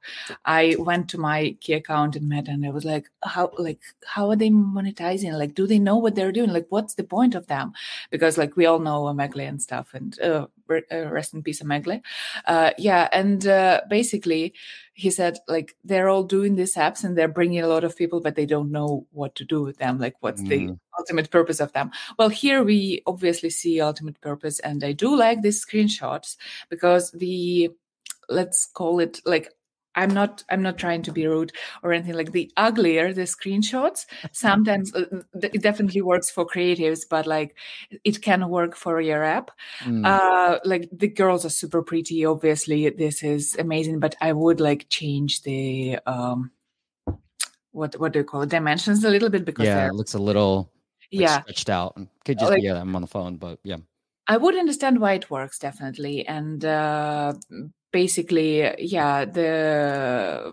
S3: i went to my key account and Meta and i was like how like how are they monetizing? Like do they know what they're doing? Like what's the point of them? Because like we all know omegle and stuff and uh rest in peace omegle uh, yeah and uh, basically he said like they're all doing these apps and they're bringing a lot of people but they don't know what to do with them like what's mm. the ultimate purpose of them well here we obviously see ultimate purpose and i do like these screenshots because the let's call it like I'm not I'm not trying to be rude or anything like the uglier the screenshots sometimes uh, it definitely works for creatives but like it can work for your app. Mm. uh like the girls are super pretty obviously this is amazing but I would like change the um what what do you call it dimensions a little bit because
S2: yeah it looks a little like, yeah. stretched out could just like, yeah I'm on the phone but yeah.
S3: I would understand why it works definitely and uh basically yeah the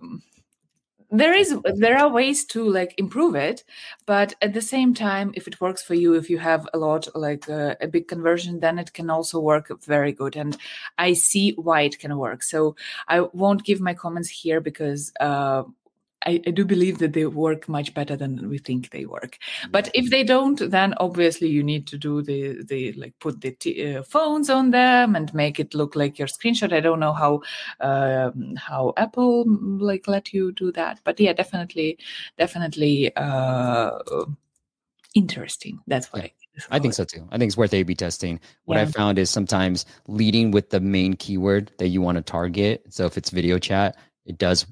S3: there is there are ways to like improve it but at the same time if it works for you if you have a lot like uh, a big conversion then it can also work very good and i see why it can work. So i won't give my comments here because uh, I, I, do believe that they work much better than we think they work. But if they don't, then obviously you need to do the the like put the t- uh, phones on them and make it look like your screenshot. I don't know how um, how Apple like let you do that, but yeah, definitely, definitely uh, interesting. That's what yeah. I.
S2: I think so too. I think it's worth A/B testing. What yeah. I found is sometimes leading with the main keyword that you want to target. So if it's video chat, it does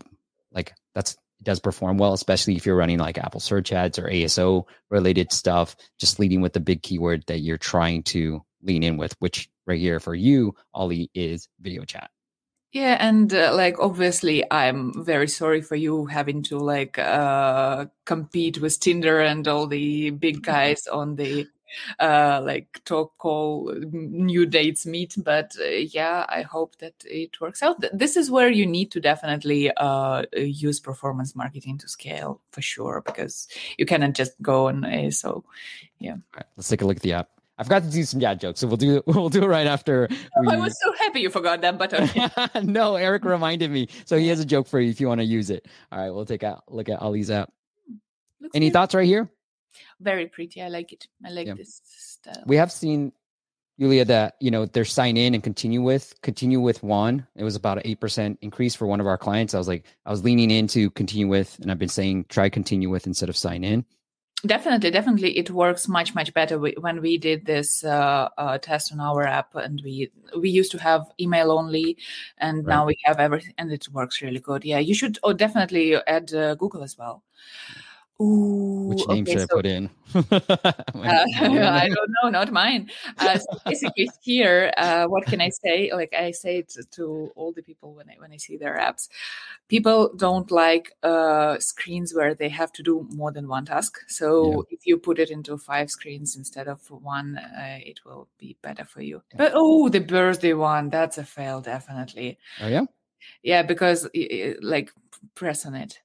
S2: like that's does perform well, especially if you're running like Apple search ads or ASO related stuff, just leading with the big keyword that you're trying to lean in with, which right here for you, Ollie, is video chat.
S3: Yeah, and uh, like obviously, I'm very sorry for you having to like uh, compete with Tinder and all the big [laughs] guys on the uh, like talk call new dates meet but uh, yeah i hope that it works out this is where you need to definitely uh, use performance marketing to scale for sure because you cannot just go on a so yeah All
S2: right, let's take a look at the app I forgot to do some dad jokes, so we'll do [laughs] we'll do it right after.
S3: We... I was so happy you forgot that, but okay. [laughs]
S2: no, Eric reminded me, so he has a joke for you if you want to use it. All right, we'll take a look at Ollie's app. Looks Any good. thoughts right here?
S3: Very pretty. I like it. I like yeah. this style.
S2: We have seen Yulia that you know their sign in and continue with continue with one. It was about an eight percent increase for one of our clients. I was like, I was leaning into continue with, and I've been saying try continue with instead of sign in.
S3: Definitely, definitely, it works much much better when we did this uh, uh, test on our app, and we we used to have email only, and right. now we have everything, and it works really good. Yeah, you should oh, definitely add uh, Google as well.
S2: Ooh, Which name okay, should so, I put in? [laughs]
S3: uh, [laughs] I [laughs] don't know, not mine. Uh, so basically, here, uh, what can I say? Like I say to, to, all the people when I when I see their apps, people don't like uh, screens where they have to do more than one task. So yeah. if you put it into five screens instead of one, uh, it will be better for you. Yeah. But oh, the birthday one, that's a fail, definitely.
S2: Oh yeah,
S3: yeah, because like press on it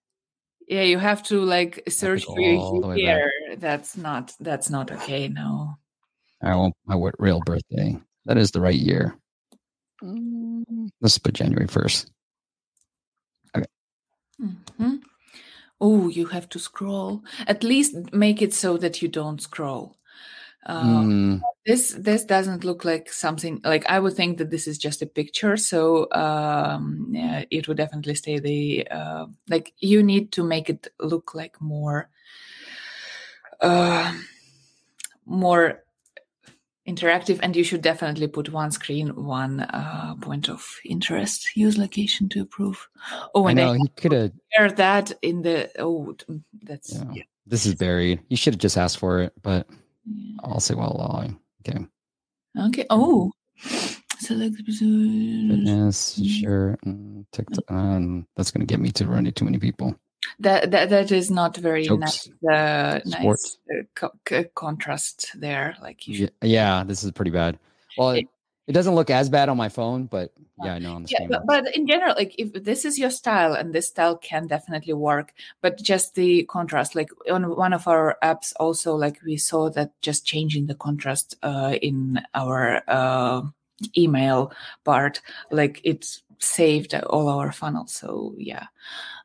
S3: yeah you have to like search for your year. That's not that's not okay no.
S2: I want my real birthday. That is the right year. Mm. let's put january 1st okay.
S3: Mm-hmm. oh you have to scroll. At least make it so that you don't scroll mm. This this doesn't look like something like I would think that this is just a picture. So um, yeah, it would definitely stay the uh, like you need to make it look like more uh, more interactive and you should definitely put one screen one uh, point of interest use location to approve
S2: oh and I know, he could
S3: have that in the oh that's
S2: yeah. Yeah. this is buried you should have just asked for it but I'll say well. Okay.
S3: Okay. Oh.
S2: Select fitness, sure. Mm, TikTok. Um, that's going to get me to run into too many people.
S3: That that that is not very Jokes. nice. Uh, nice uh, co- contrast there. Like
S2: you. Should... Yeah, this is pretty bad. Well, it, it doesn't look as bad on my phone, but yeah, I know on the
S3: yeah, but, but, in general, like if this is your style, and this style can definitely work, but just the contrast, like on one of our apps, also like we saw that just changing the contrast uh, in our uh, email part, like it saved all our funnels. So yeah,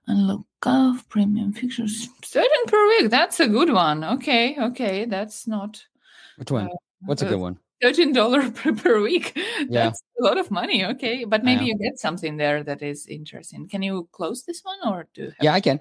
S3: and look of premium features, certain per week. That's a good one. Okay, okay, that's not.
S2: Which one? Uh, What's a good one?
S3: Thirteen dollar [laughs] per, per week. Yeah. That's a lot of money. Okay, but maybe you get something there that is interesting. Can you close this one or do?
S2: Yeah, I can.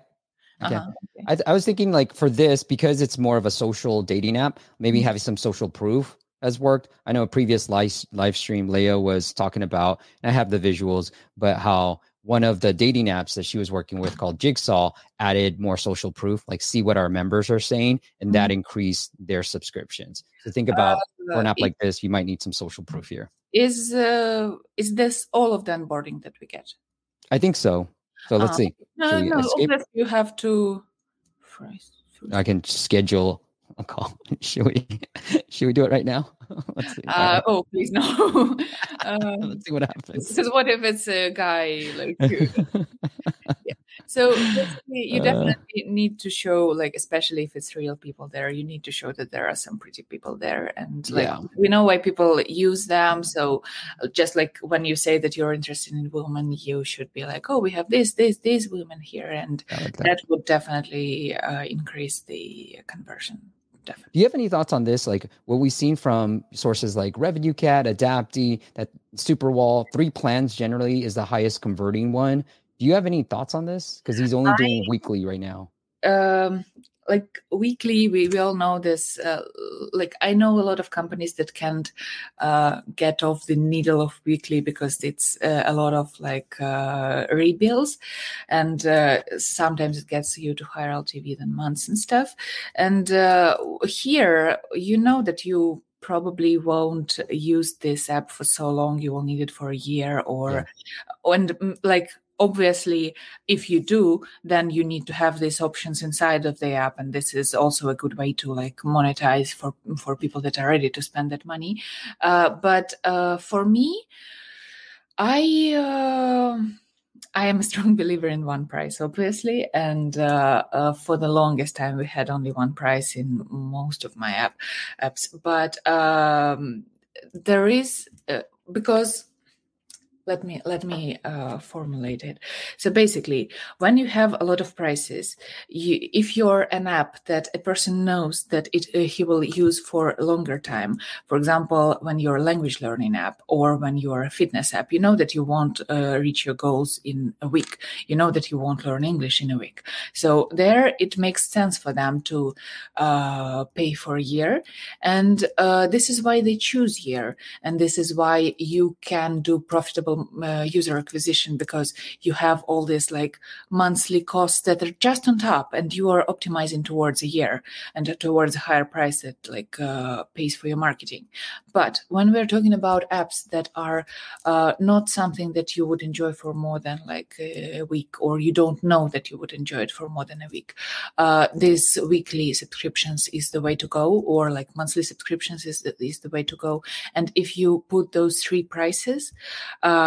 S2: Okay. Uh-huh. okay. I, I was thinking like for this because it's more of a social dating app. Maybe mm-hmm. having some social proof has worked. I know a previous live live stream Leo was talking about. I have the visuals, but how one of the dating apps that she was working with called Jigsaw added more social proof, like see what our members are saying, and that
S3: Mhm.
S2: increased their subscriptions. So think about for an
S3: Uh,
S2: app like this, you might need some social proof here.
S3: is uh, is this all of the onboarding that we get?
S2: I think so. So let's
S3: Ah,
S2: see.
S3: No, no,
S2: escape?
S3: you have to.
S2: I can schedule a call. [laughs] Should we? Should we do it right now? [laughs]
S3: Uh, oh, please no. [laughs] [laughs] um,
S2: let's see what happens.
S3: because what if it's a guy like you? So you
S2: Uh.
S3: definitely need to show, like, especially if it's real people there, you need to show that there are some pretty people there, and like
S2: Yeah.
S3: we know why people use them. So uh, just like when you say that you're interested in women, you should be like, oh, we have this, this, these women here, and
S2: like that.
S3: that would definitely uh, increase the conversion. Definitely.
S2: Do you have any thoughts on this? Like what we've seen from sources like Revenue Cat, Adapty, that Superwall, three plans generally is the highest converting one. Do you have any thoughts on this? Because he's only doing weekly right now.
S3: um like weekly we, we all know this uh, like i know a lot of companies that can't uh, get off the needle of weekly because it's uh, a lot of like uh, rebills and uh, sometimes it gets you to higher ltv than months and stuff. And uh, here you know that you probably won't use this app for so long you will need it for a year or and mm, like obviously if you do then you need to have these options inside of the app and this is also a good way to like monetize for for people that are ready to spend that money uh, but uh, for me i uh, I am a [laughs] strong believer in one price, obviously, and uh, uh, for the longest time we had only one price in most of my app apps. But um, there is uh, because let me let me uh, formulate it. So basically when you have a lot of prices you, if you're an app that a person knows that it uh, he will use for a longer time for example when you're a language learning app or when you're a fitness app you know that you won't uh, reach your goals in a week. You know that you won't learn english in a week. So there it makes sense for them to uh, pay for a year. And uh, this is why they choose year. And this is why you can do profitable uh, user acquisition because you have all these like monthly costs that are just on top and you are optimizing towards a year and towards a higher price that like uh, pays for your marketing. But when we're talking about apps that are uh, not something that you would enjoy for more than like a week or you don't know that you would enjoy it for more than a week uh, this weekly subscriptions is the way to go or like monthly subscriptions is the, is the way to go. And if you put those three prices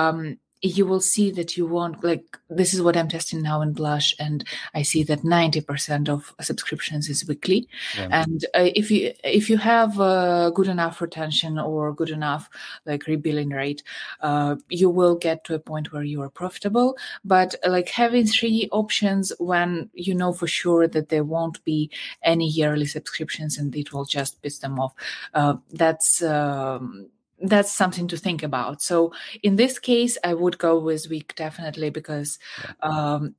S3: um, you will see that you want like this is what i'm testing now in blush and i see that 90% of subscriptions is weekly
S2: Yeah.
S3: and uh, if you if you have uh, good enough retention or good enough like rebilling rate uh, you will get to a point where you are profitable but like having three options when you know for sure that there won't be any yearly subscriptions and it will just piss them off uh, that's um, that's something to think about so in this case i would go with week definitely because um,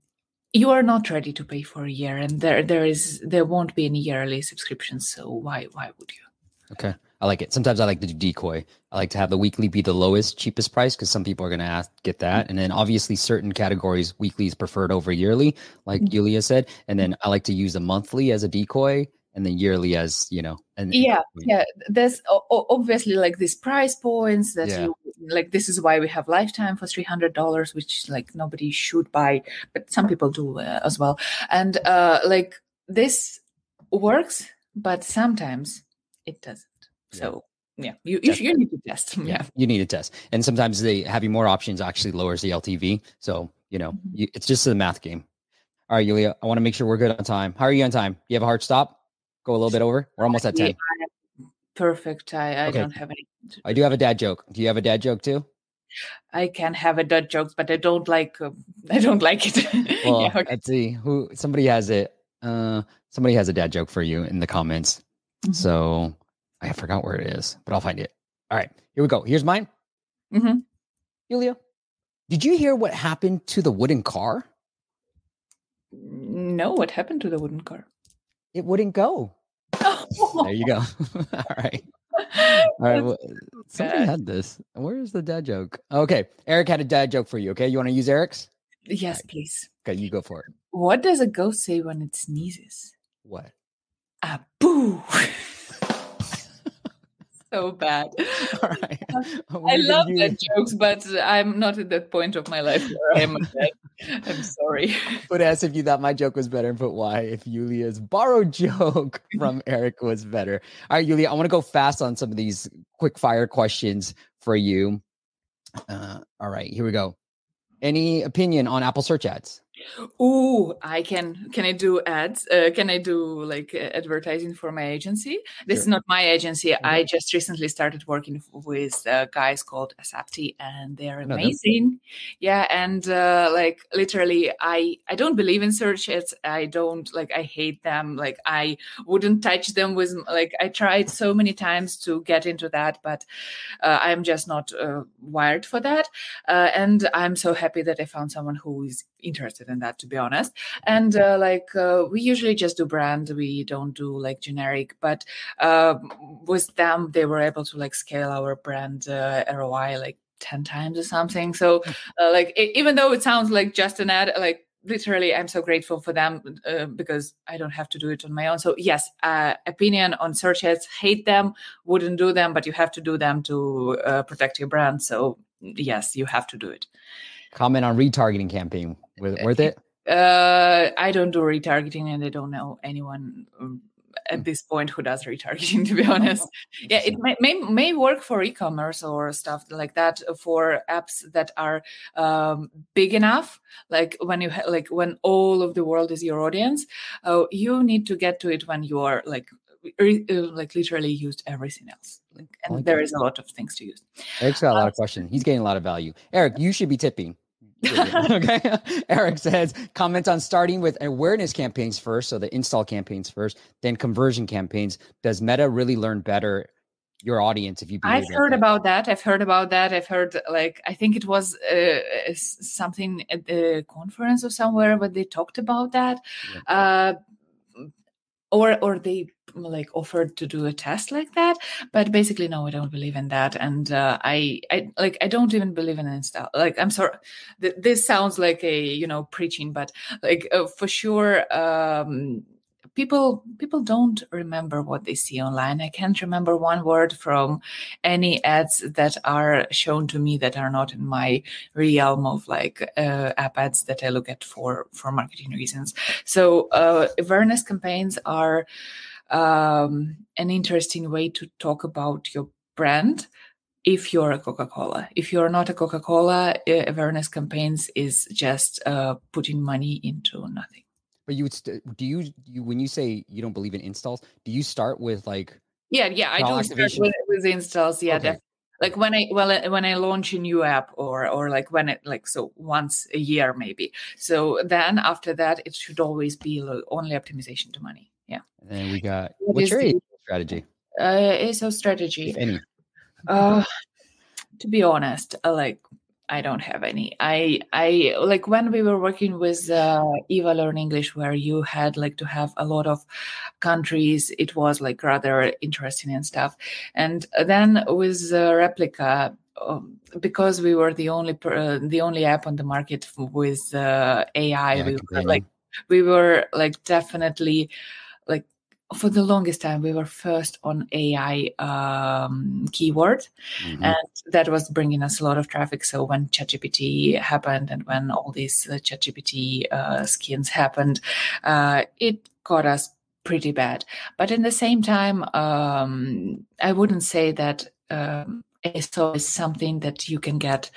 S3: you are not ready to pay for a year and there there is there won't be any yearly subscriptions so why why would you
S2: Okay. I like it. Sometimes I like to do decoy. I like to have the weekly be the lowest, cheapest price because some people are going to ask get that. And then obviously certain categories, weekly is preferred over yearly, like
S3: Mhm.
S2: Yulia said. And then I like to use the monthly as a decoy and then yearly as, you know, and
S3: yeah yeah there's obviously like these price points that
S2: Yeah.
S3: you like this is why we have lifetime for $300 which like nobody should buy but some people do uh, as well and uh like this works but sometimes it doesn't
S2: Yeah.
S3: so yeah you you, you need to test [laughs]
S2: yeah, you need to test. And sometimes they having more options actually lowers the LTV. So, you know,
S3: Mhm.
S2: you, it's just a math game. All right, Yulia, I want to make sure we're good on time. How are you on time? You have a hard stop? Go a little bit over. We're almost at 10.
S3: Yeah, perfect i i
S2: Okay.
S3: don't have any
S2: I do have a dad joke. Do you have a dad joke too?
S3: i can have a dad joke, but i don't like uh, [laughs] i don't like it [laughs]
S2: Well,
S3: yeah okay.
S2: let's see who somebody has it. Uh, somebody has a dad joke for you in the comments.
S3: Mhm.
S2: So I forgot where it is, but I'll find it. All right, here we go. Here's mine.
S3: Mhm.
S2: Julia, did you hear what happened to the wooden car?
S3: no what happened to the wooden car
S2: It wouldn't go. There you go. [laughs] [laughs] All right. All right. Well, somebody had this. Where's the dad joke? Okay. Eric had a dad joke for you. Okay. You want to use Eric's?
S3: Yes, please.
S2: Okay, you go for it.
S3: What does a ghost say when it sneezes?
S2: What?
S3: A boo. [laughs] so bad.
S2: All right.
S3: I love that jokes, but I'm not at that point of my life where I am [laughs] I'm sorry. [laughs]
S2: But as if you thought my joke was better, but why if Yulia's borrowed [laughs] joke from Eric was better. All right, Yulia, I want to go fast on some of these quick fire questions for you. Uh, all right, here we go. Any opinion on Apple search ads?
S3: Oh, I can. Can I do ads? Uh, can I do like uh, advertising for my agency? This sure. is not my agency. Mm-hmm. I just recently started working with uh, guys called Asapty, and they're amazing. Yeah, and uh, like literally, I I don't believe in search ads. I don't like. I hate them. Like I wouldn't touch them with. Like I tried so many times to get into that, but uh, I'm just not uh, wired for that. and I'm so happy that I found someone who is interested in that to be honest. And uh, like uh, we usually just do brand. We don't do like generic but uh, with them they were able to like scale our brand uh, roi like 10 times or something. So hmm. uh, like it, even though it sounds like just an ad like literally i'm so grateful for them uh, because i don't have to do it on my own. So yes uh, opinion on search ads hate them wouldn't do them but you have to do them to uh, protect your brand. So yes you have to do it.
S2: Comment on retargeting campaign worth it
S3: uh, I don't do retargeting, and I don't know anyone um, at hmm. this point who does retargeting. [laughs] To be honest, yeah, it may, may may work for e-commerce or stuff like that for apps that are um, big enough. Like when you ha- like when all of the world is your audience, uh, you need to get to it when you are like re- uh, like literally used everything else. Like, and like there is a lot of things to use.
S2: Eric's got a lot of questions. He's getting a lot of value. Eric, you should be tipping. [laughs] okay. [laughs] Eric says comments on starting with awareness campaigns first, so the install campaigns first, then conversion campaigns. Does Meta really learn better your audience if you?
S3: I've heard that? about that. I've heard about that. I've heard like I think it was uh, something at the conference or somewhere where they talked about that. Yeah. Uh, or or they like offered to do a test like that but basically no i don't believe in that and uh, i i like i don't even believe in install like i'm sorry th- this sounds like a you know preaching but like uh, for sure um people people don't remember what they see online. I can't remember one word from any ads that are shown to me that are not in my realm of like uh, app ads that i look at for for marketing reasons. So uh, awareness campaigns are um, an interesting way to talk about your brand if you're a coca-cola if you're not a coca-cola uh, awareness campaigns is just uh, putting money into nothing
S2: but you would st- do you, you when you say you don't believe in installs, do you start with like
S3: yeah, yeah, I do start with, with installs. Yeah, okay. like when I well when I launch a new app or or like when it like so once a year maybe. So then after that, it should always be only optimization to money. Yeah.
S2: And then we got what what's your the, strategy?
S3: Uh, ASO strategy. If any. Uh, to be honest, uh, like I don't have any. I I like when we were working with uh, EWA Learn English, where you had like to have a lot of countries. It was like rather interesting and stuff. And then with uh, Replika, um, because we were the only uh, the only app on the market with uh, AI, yeah, we were like we were like definitely like for the longest time we were first on ai um, keyword mm-hmm. and that was bringing us a lot of traffic so when chatgpt happened and when all these uh, chatgpt uh, skins happened uh, it got us pretty bad but in the same time um, i wouldn't say that um, ASO is something that you can get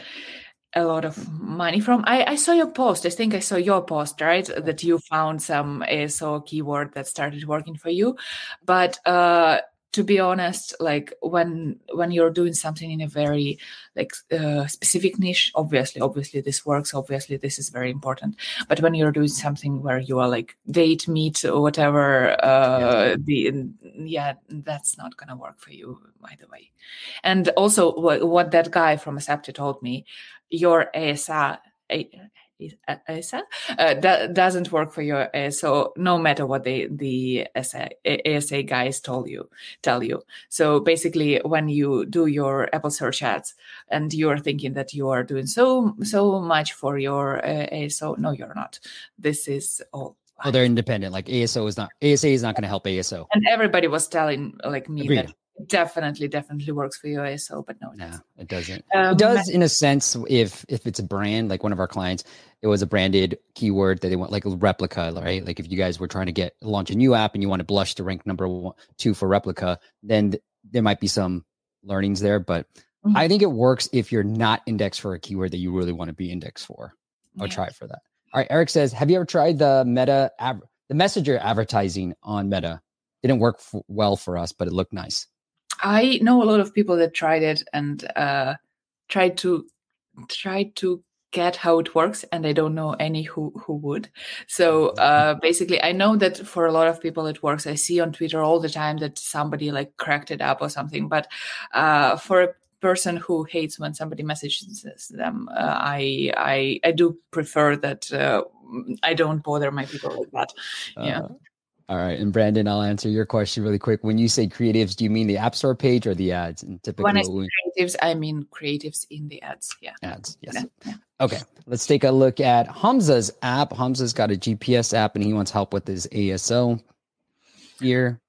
S3: a lot of money from. I, I saw your post. I think I saw your post, right? That you found some ASO keyword that started working for you. But uh, to be honest, like when when you're doing something in a very like uh, specific niche, obviously, obviously this works. Obviously, this is very important. But when you're doing something where you are like date, meet, or whatever, uh, yeah. the yeah, that's not gonna work for you by the way. And also, what, what that guy from Asapty told me your ASR ASA uh, that doesn't work for your ASO, no matter what they, the ASA, ASA guys told you, tell you. So basically, when you do your Apple search ads and you are thinking that you are doing so so much for your uh, ASO, no, you're not. This is all.
S2: Oh, they're independent. Like ASO is not ASA is not going to help ASO.
S3: And everybody was telling like me Agreed. that definitely definitely works for your ASO, but no, it,
S2: no, it doesn't. Um, it does in a sense if if it's a brand like one of our clients, it was a branded keyword that they want like a Replika, right? Like if you guys were trying to get launch a new app and you want to blush to rank number one, two for Replika, then th- there might be some learnings there. But mm-hmm. I think it works if you're not indexed for a keyword that you really want to be indexed for. I'll yeah. try for that. All right, Eric says, have you ever tried the Meta the messenger advertising on Meta? Didn't work f- well for us, but it looked nice.
S3: I know a lot of people that tried it and uh, tried to try to get how it works and i don't know any who who would. So uh, basically i know that for a lot of people it works. I see on twitter all the time that somebody like cracked it up or something but uh, for a person who hates when somebody messages them uh, i i i do prefer that uh, i don't bother my people like that. Yeah. Uh,
S2: all right. And Brandon, I'll answer your question really quick. When you say creatives, do you mean the App Store page or the ads? And
S3: typically, when I say creatives, I mean creatives in the ads. Yeah.
S2: Ads. Yes. Yeah. Yeah. Okay. Let's take a look at Hamza's app. Hamza's got a GPS app and he wants help with his ASO here.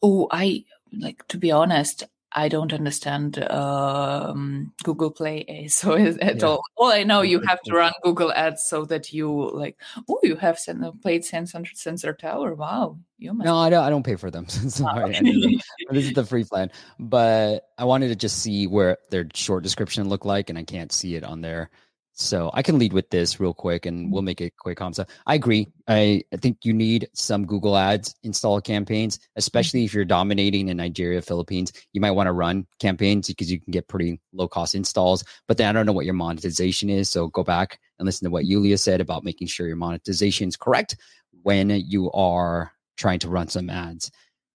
S3: Oh, I like to be honest, I don't understand um, Google Play [laughs] so at yeah. all. All I know, you have to run Google Ads so that you like. Oh, you have sent, paid sensor sensor tower. Wow,
S2: you must. No, I don't. I don't pay for them. [laughs] Sorry, [laughs] this is the free plan. But I wanted to just see where their short description looked like, and I can't see it on there. So I can lead with this real quick and we'll mm-hmm. make it quick, Hamza. I agree. I, I think you need some Google ads install campaigns, mm-hmm. especially if you're dominating in Nigeria, Philippines. You might want to run campaigns because you can get pretty low cost installs. But then I don't know what your monetization is. So go back and listen to what Yuliya said about making sure your monetization is correct when you are trying to run some ads.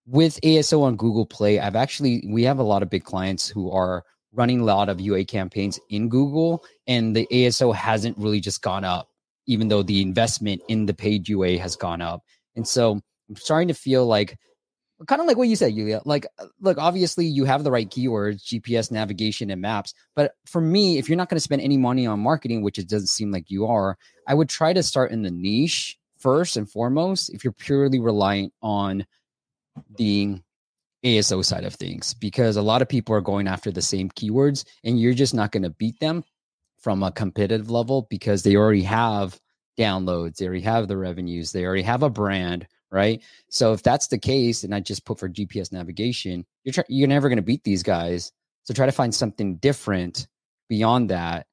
S2: With ASO on Google Play, I've actually, we have a lot of big clients who are running a lot of UA campaigns in Google, and the ASO hasn't really just gone up, even though the investment in the paid UA has gone up. And so I'm starting to feel like kind of like what you said, Yuliya. Like, look, obviously you have the right keywords, GPS, navigation, and maps. But for me, if you're not going to spend any money on marketing, which it doesn't seem like you are, I would try to start in the niche first and foremost. If you're purely reliant on the ASO side of things because a lot of people are going after the same keywords and you're just not going to beat them from a competitive level because they already have downloads, they already have the revenues, they already have a brand, right? So if that's the case, and I just put for GPS navigation, you're try- you're never going to beat these guys. So try to find something different beyond that.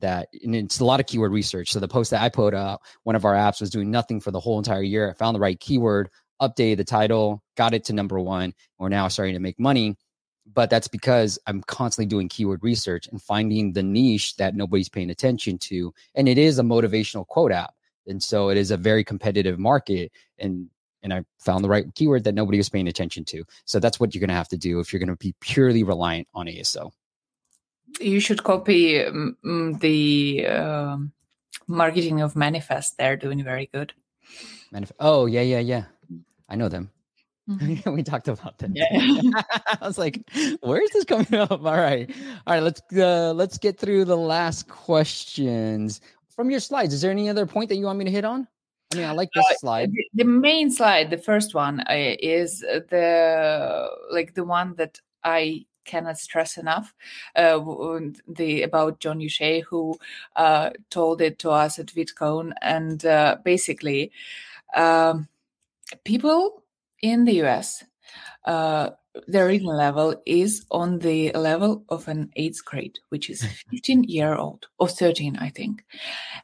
S2: That and it's a lot of keyword research. So the post that I put out, one of our apps was doing nothing for the whole entire year. I found the right keyword, updated the title, got it to number one. We're now starting to make money. But that's because I'm constantly doing keyword research and finding the niche that nobody's paying attention to. And it is a motivational quote app. And so it is a very competitive market. And and I found the right keyword that nobody was paying attention to. So that's what you're going to have to do if you're going to be purely reliant on ASO.
S3: You should copy um, the uh, marketing of Manifest. They're doing very good.
S2: Manif- oh yeah, yeah, yeah. I know them. Mm-hmm. [laughs] we talked about them. Yeah. [laughs] I was like, where is this coming [laughs] up? All right. All right, let's uh let's get through the last questions. From your slides, is there any other point that you want me to hit on? I mean, I like this uh, slide.
S3: The, the main slide, the first one, uh, is the like the one that I cannot stress enough. Uh, the about Jon Youshaei, who uh, told it to us at VidCon, and uh, basically, um, people in the US, uh, their reading level is on the level of an eighth grade, which is [laughs] 15 year old or 13, I think.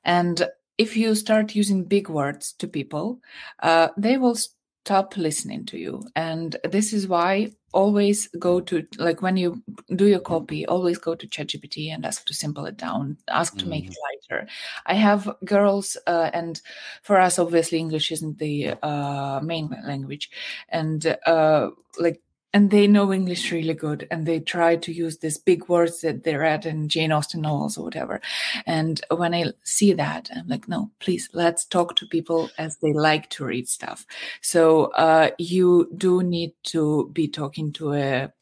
S3: And if you start using big words to people, uh, they will stop listening to you. And this is why always go to like when you do your copy always go to ChatGPT and ask to simple it down ask to mm. make it mm-hmm. lighter i have girls uh, and for us obviously english isn't the uh, main language and uh, like and they know English really good, and they try to use these big words that they read in Jane Austen novels or whatever. And when I see that, I'm like, no, please, let's talk to people as they like to read stuff. So uh, you do need to be talking to a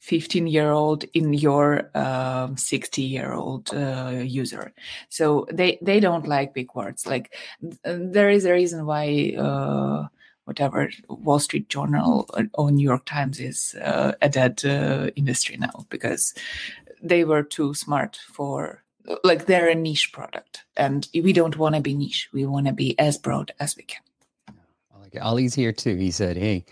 S3: 15 year old in your 60 um, year old uh, user so they they don't like big words like there is a reason why uh, whatever Wall Street Journal or New York Times is uh, a dead uh, industry now because they were too smart for like they're a niche product and we don't want to be niche. We want to be as broad as we can.
S2: I like it. Ali's here too. He said hey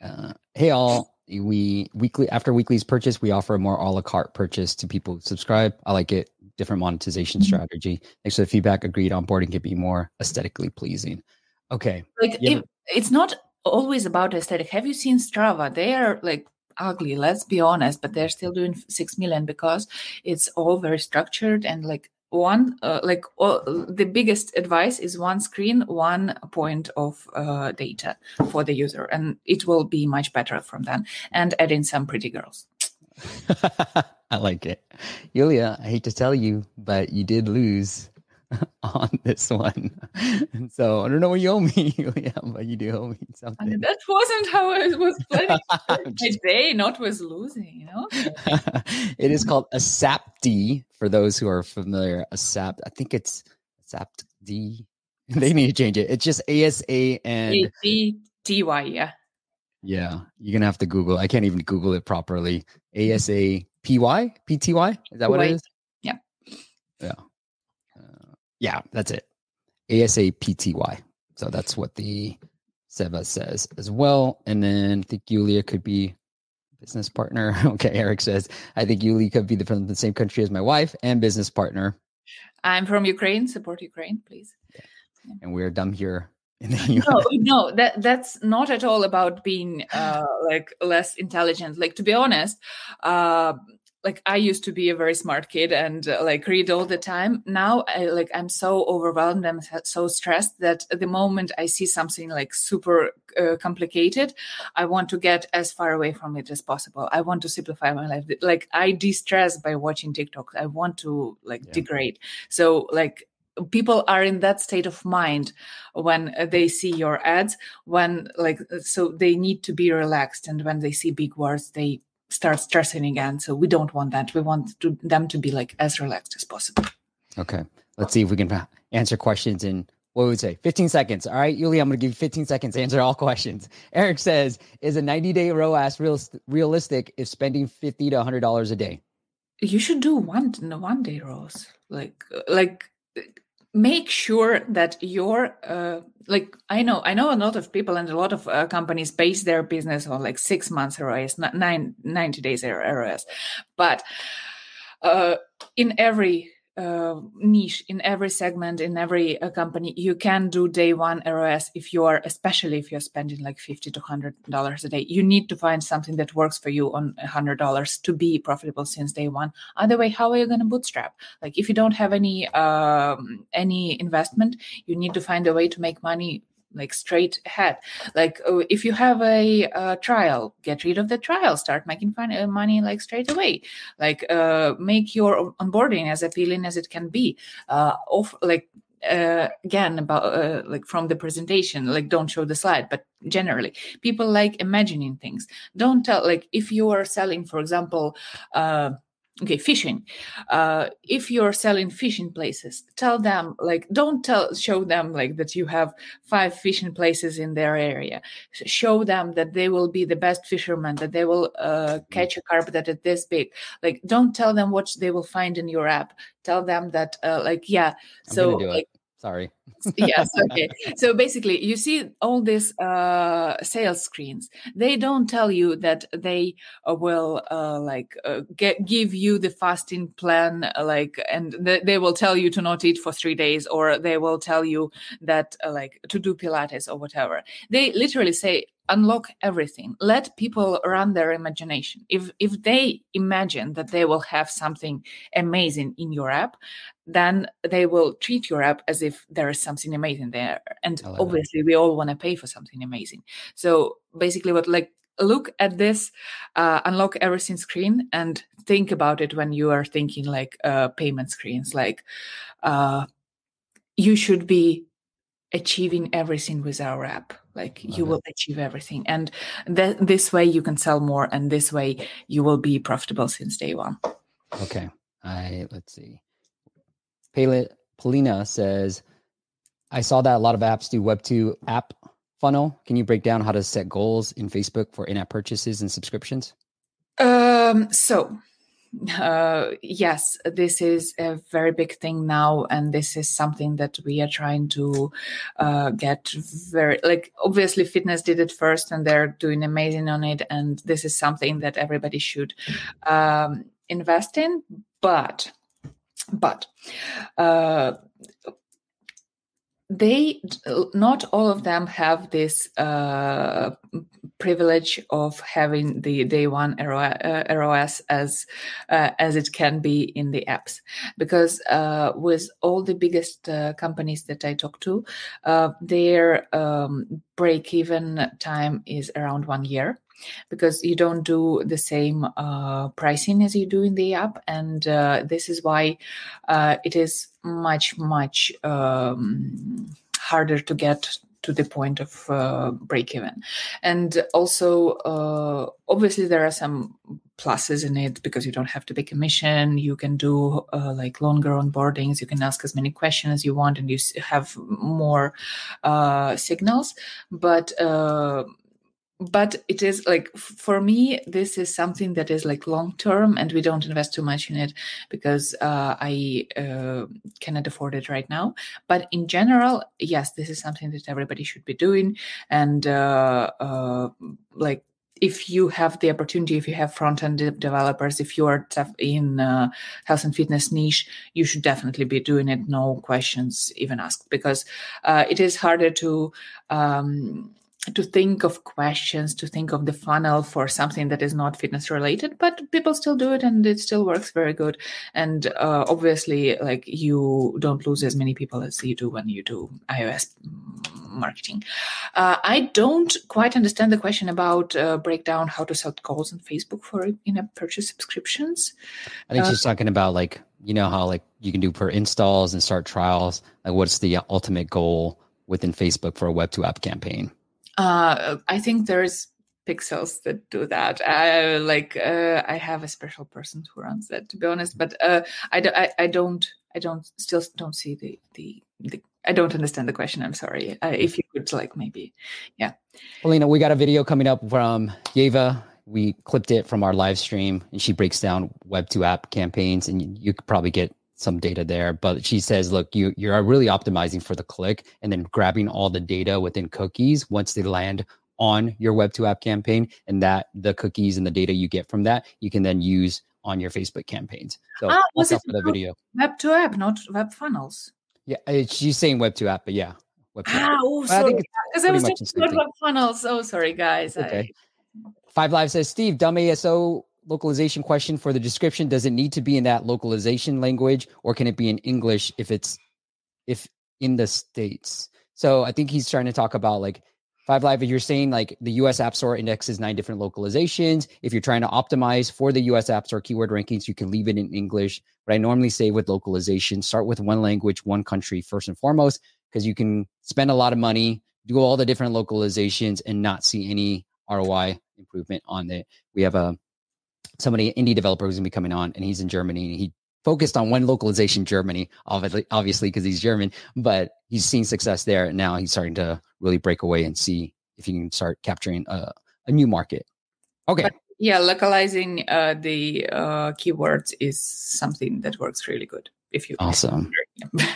S2: uh, hey all. We weekly after weekly's purchase we offer a more a la carte purchase to people who subscribe. I like it. Different monetization mm-hmm. strategy. Thanks for the feedback. Agreed onboarding can be more aesthetically pleasing okay
S3: like if, it's not always about aesthetic. Have you seen Strava? They are like ugly, let's be honest, but they're still doing 6 million because it's all very structured and like one uh, like all, the biggest advice is one screen one point of uh, data for the user and it will be much better from then and add in some pretty girls [laughs]
S2: i like it yuliya i hate to tell you but you did lose [laughs] on this one. And so I don't know what you owe me, [laughs] oh, yeah, but you do owe me something. Mean,
S3: that wasn't how I was [laughs] planning my day, not was losing, you know?
S2: it is called a SAP-D for those who are familiar. A SAP, I think it's SAP-D. They need to change it. It's just ASA and
S3: yeah.
S2: Yeah, you're gonna have to Google. I can't even Google it properly. A S A P Y P T Y. Is that what it is?
S3: Yeah.
S2: Yeah. Yeah, that's it. ASAPTY. So that's what the Seva says as well. And then I think Yuliya could be business partner. [laughs] Okay, Eric says, I think Yuliya could be the, from the same country as my wife and business partner.
S3: I'm from Ukraine. Support Ukraine, please.
S2: Yeah. And we're dumb here
S3: no, [laughs] no, that that's not at all about being uh, like less intelligent. Like to be honest, uh, like I used to be a very smart kid and uh, like read all the time. Now I like I'm so overwhelmed, I'm so stressed that the moment I see something like super uh, complicated, I want to get as far away from it as possible. I want to simplify my life. Like I de-stress by watching TikTok. I want to like yeah. degrade. So like people are in that state of mind when they see your ads when like so they need to be relaxed and when they see big words they start stressing again. So we don't want that. We want to, them to be like as relaxed as possible.
S2: Okay. Let's see if we can answer questions in what would we say 15 seconds. All right, Yuliya, I'm going to give you 15 seconds to answer all questions. [laughs] Eric says, is a 90 day ROAS real, realistic if spending 50 to $100 a day?
S3: You should do one, one day ROAS. Like, like make sure that your uh, like i know i know a lot of people and a lot of uh, companies base their business on like six months ROAS, nine, 90 days ROAS. but uh, in every uh, niche in every segment in every uh, company you can do day one ROAS if you are especially if you're spending like 50 to 100 dollars a day. You need to find something that works for you on 100 dollars to be profitable since day one. Other way how are you going to bootstrap? Like if you don't have any um, any investment you need to find a way to make money like straight ahead. Like oh, if you have a, trial get rid of the trial. Start making fun, uh, money like straight away. Like uh, make your onboarding as appealing as it can be. Uh, off like uh, again about uh, like from the presentation like don't show the slide but generally people like imagining things. Don't tell like if you are selling for example uh, okay fishing. Uh if you're selling fishing places tell them like don't tell show them like that you have five fishing places in their area. Show them that they will be the best fishermen that they will uh, mm. catch a carp that is this big. Like don't tell them what they will find in your app. Tell them that uh, like yeah so like
S2: Sorry.
S3: Yes. Okay. So basically, you see all these uh, sales screens. They don't tell you that they uh, will uh, like uh, get, give you the fasting plan, uh, like, and th- they will tell you to not eat for three days, or they will tell you that uh, like to do Pilates or whatever. They literally say unlock everything let people run their imagination if if they imagine that they will have something amazing in your app then they will treat your app as if there is something amazing there and obviously that. we all want to pay for something amazing. So basically what like look at this uh, unlock everything screen and think about it when you are thinking like uh, payment screens like uh, you should be achieving everything with our app. Like Love you it. will achieve everything and th- this way you can sell more and this way you will be profitable since day one.
S2: Okay. I let's see. Polina says i saw that a lot of apps do web 2 app funnel can you break down how to set goals in facebook for in-app purchases and subscriptions
S3: um so uh, yes, this is a very big thing now, and this is something that we are trying to uh, get very like. Obviously, fitness did it first, and they're doing amazing on it, and this is something that everybody should um, invest in. But, but. Uh, they not all of them have this uh, privilege of having the day one ROAS uh, as uh, as it can be in the apps. Because uh, with all the biggest uh, companies that I talk to, uh, their um, break even time is around one year because you don't do the same uh, pricing as you do in the app. And uh, this is why uh, it is much much um, harder to get to the point of uh, break even and also uh, obviously there are some pluses in it because you don't have to pay commission. You can do uh, like longer onboardings. You can ask as many questions as you want and you have more uh, signals. But uh, but it is like for me this is something that is like long term and we don't invest too much in it because uh, i uh, cannot afford it right now but in general yes this is something that everybody should be doing and uh, uh like if you have the opportunity, if you have front end developers, if you are in uh, health and fitness niche, you should definitely be doing it. No questions even asked, because uh, it is harder to um, to think of questions, to think of the funnel for something that is not fitness related, but people still do it and it still works very good. And uh, obviously, like you don't lose as many people as you do when you do iOS marketing. Uh, I don't quite understand the question about uh, breakdown how to set goals on Facebook for in-app purchase subscriptions.
S2: I think she's talking about like you know how like you can do per installs and start trials. Like, what's the ultimate goal within Facebook for a web to app campaign?
S3: Uh, I think there's pixels that do that. I like uh, I have a special person who runs that, to be honest. But uh, I, do, I, I don't I don't still don't see the the, the I don't understand the question. I'm sorry. Uh, if you could like maybe, yeah.
S2: Polina, we got a video coming up from Yeva. We clipped it from our live stream, and she breaks down web to app campaigns, and you, you could probably get some data there but she says look you you're really optimizing for the click and then grabbing all the data within cookies once they land on your web to app campaign and that the cookies and the data you get from that you can then use on your facebook campaigns. So
S3: ah, was it for the video. Web to app not web funnels?
S2: Yeah she's saying web to app but yeah
S3: web to ah, oh, sorry. because I, I was talking about web funnels. Oh sorry guys. Okay.
S2: I... five live says steve dumb aso localization question for the description? Does it need to be in that localization language or can it be in english if it's if in the states? So i think he's trying to talk about like five live if you're saying like the us app store indexes nine different localizations if you're trying to optimize for the us app store keyword rankings you can leave it in english. But i normally say with localization start with one language one country first and foremost because you can spend a lot of money do all the different localizations and not see any roi improvement on it. We have a somebody indie developer who's gonna be coming on, and he's in Germany. And he focused on one localization, Germany, obviously because he's German, but he's seen success there. And now he's starting to really break away and see if he can start capturing a, a new market. Okay. But
S3: yeah, localizing uh, the uh, keywords is something that works really good. If you
S2: awesome. [laughs] All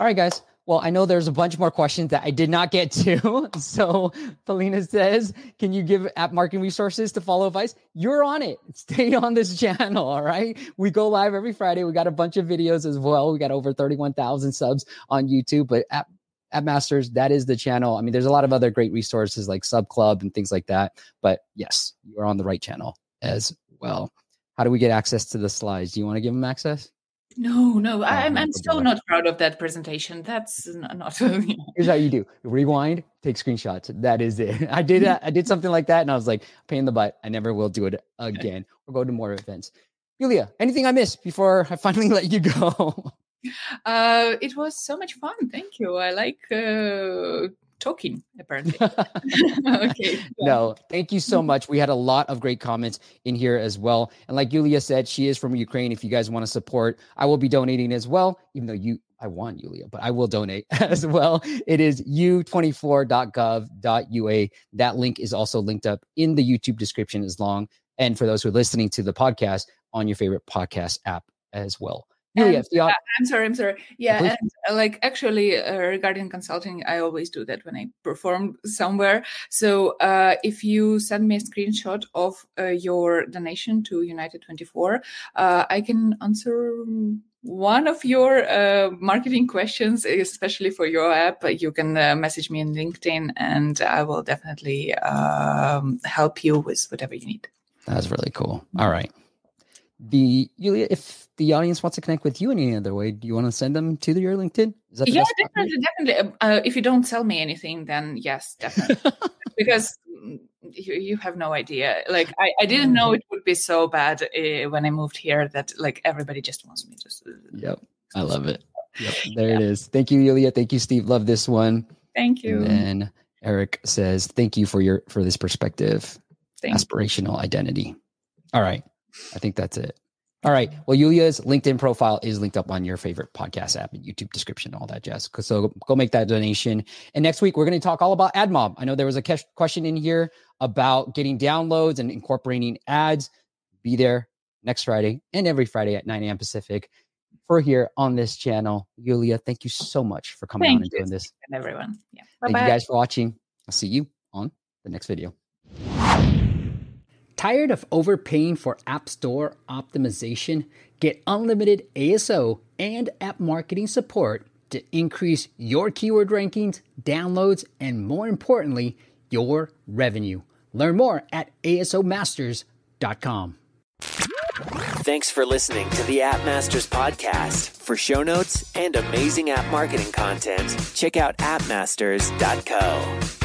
S2: right, guys. Well, I know there's a bunch more questions that I did not get to. [laughs] So Polina says, can you give app marketing resources to follow advice? You're on it. [laughs] Stay on this channel. All right. We go live every Friday. We got a bunch of videos as well. We got over 31,000 subs on YouTube, but app App Masters, that is the channel. I mean, there's a lot of other great resources like Sub Club and things like that. But yes, you are on the right channel as well. How do we get access to the slides? Do you want to give them access?
S3: No, no, I'm I'm so not proud of that presentation. That's not. [laughs]
S2: Here's how you do: rewind, take screenshots. That is it. [laughs] I did I did something like that, and I was like, pain in the butt. I never will do it again. We'll go to more events. Julia, anything I missed before I [laughs] finally let you go?
S3: Uh, it was so much fun. Thank you. I like uh, talking apparently. [laughs]
S2: Okay no thank you so mm-hmm. much. We had a lot of great comments in here as well. And like Yuliya said she is from ukraine. If you guys want to support i will be donating as well even though you i want Yuliya but i will donate [laughs] as well. It is u24.gov.ua that link is also linked up in the youtube description as long and for those who are listening to the podcast on your favorite podcast app as well
S3: and, uh, I'm sorry, I'm sorry. Yeah, and uh, like actually uh, regarding consulting, I always do that when I perform somewhere. So uh, if you send me a screenshot of uh, your donation to United 24, uh, I can answer one of your marketing [laughs] questions, especially for your app. You can message me in LinkedIn, and I will definitely um, help you with whatever you need.
S2: That's really cool. All right the Yuliya, if the audience wants to connect with you in any other way, do you want to send them to your LinkedIn?
S3: yeah, definitely, definitely. Uh, if you don't sell me anything, then yes, definitely. [laughs] because mm, you, you have no idea. Like I, I didn't know it would be so bad uh, when I moved here that like everybody just wants me to.
S2: Yep, I love it. Yep, there yeah. it is. Thank you, Yuliya. Thank you, Steve. Love this one.
S3: Thank you.
S2: And Eric says, "Thank you for your for this perspective, Thank aspirational you. identity." All right. I think that's it. All right. Well, Yuliya's LinkedIn profile is linked up on your favorite podcast app and YouTube description, all that jazz. So go make that donation. And next week, we're going to talk all about AdMob. I know there was a question in here about getting downloads and incorporating ads. Be there next Friday and every Friday at 9 a.m. Pacific for here on this channel. Yulia, thank you so much for coming thank on and doing this.
S3: And everyone. Yeah.
S2: Bye-bye. Thank you guys for watching. I'll see you on the next video. Tired of overpaying for App Store optimization? Get unlimited ASO and app marketing support to increase your keyword rankings, downloads, and more importantly, your revenue. Learn more at asomasters.com.
S1: Thanks for listening to the App Masters podcast. For show notes and amazing app marketing content, check out appmasters.co.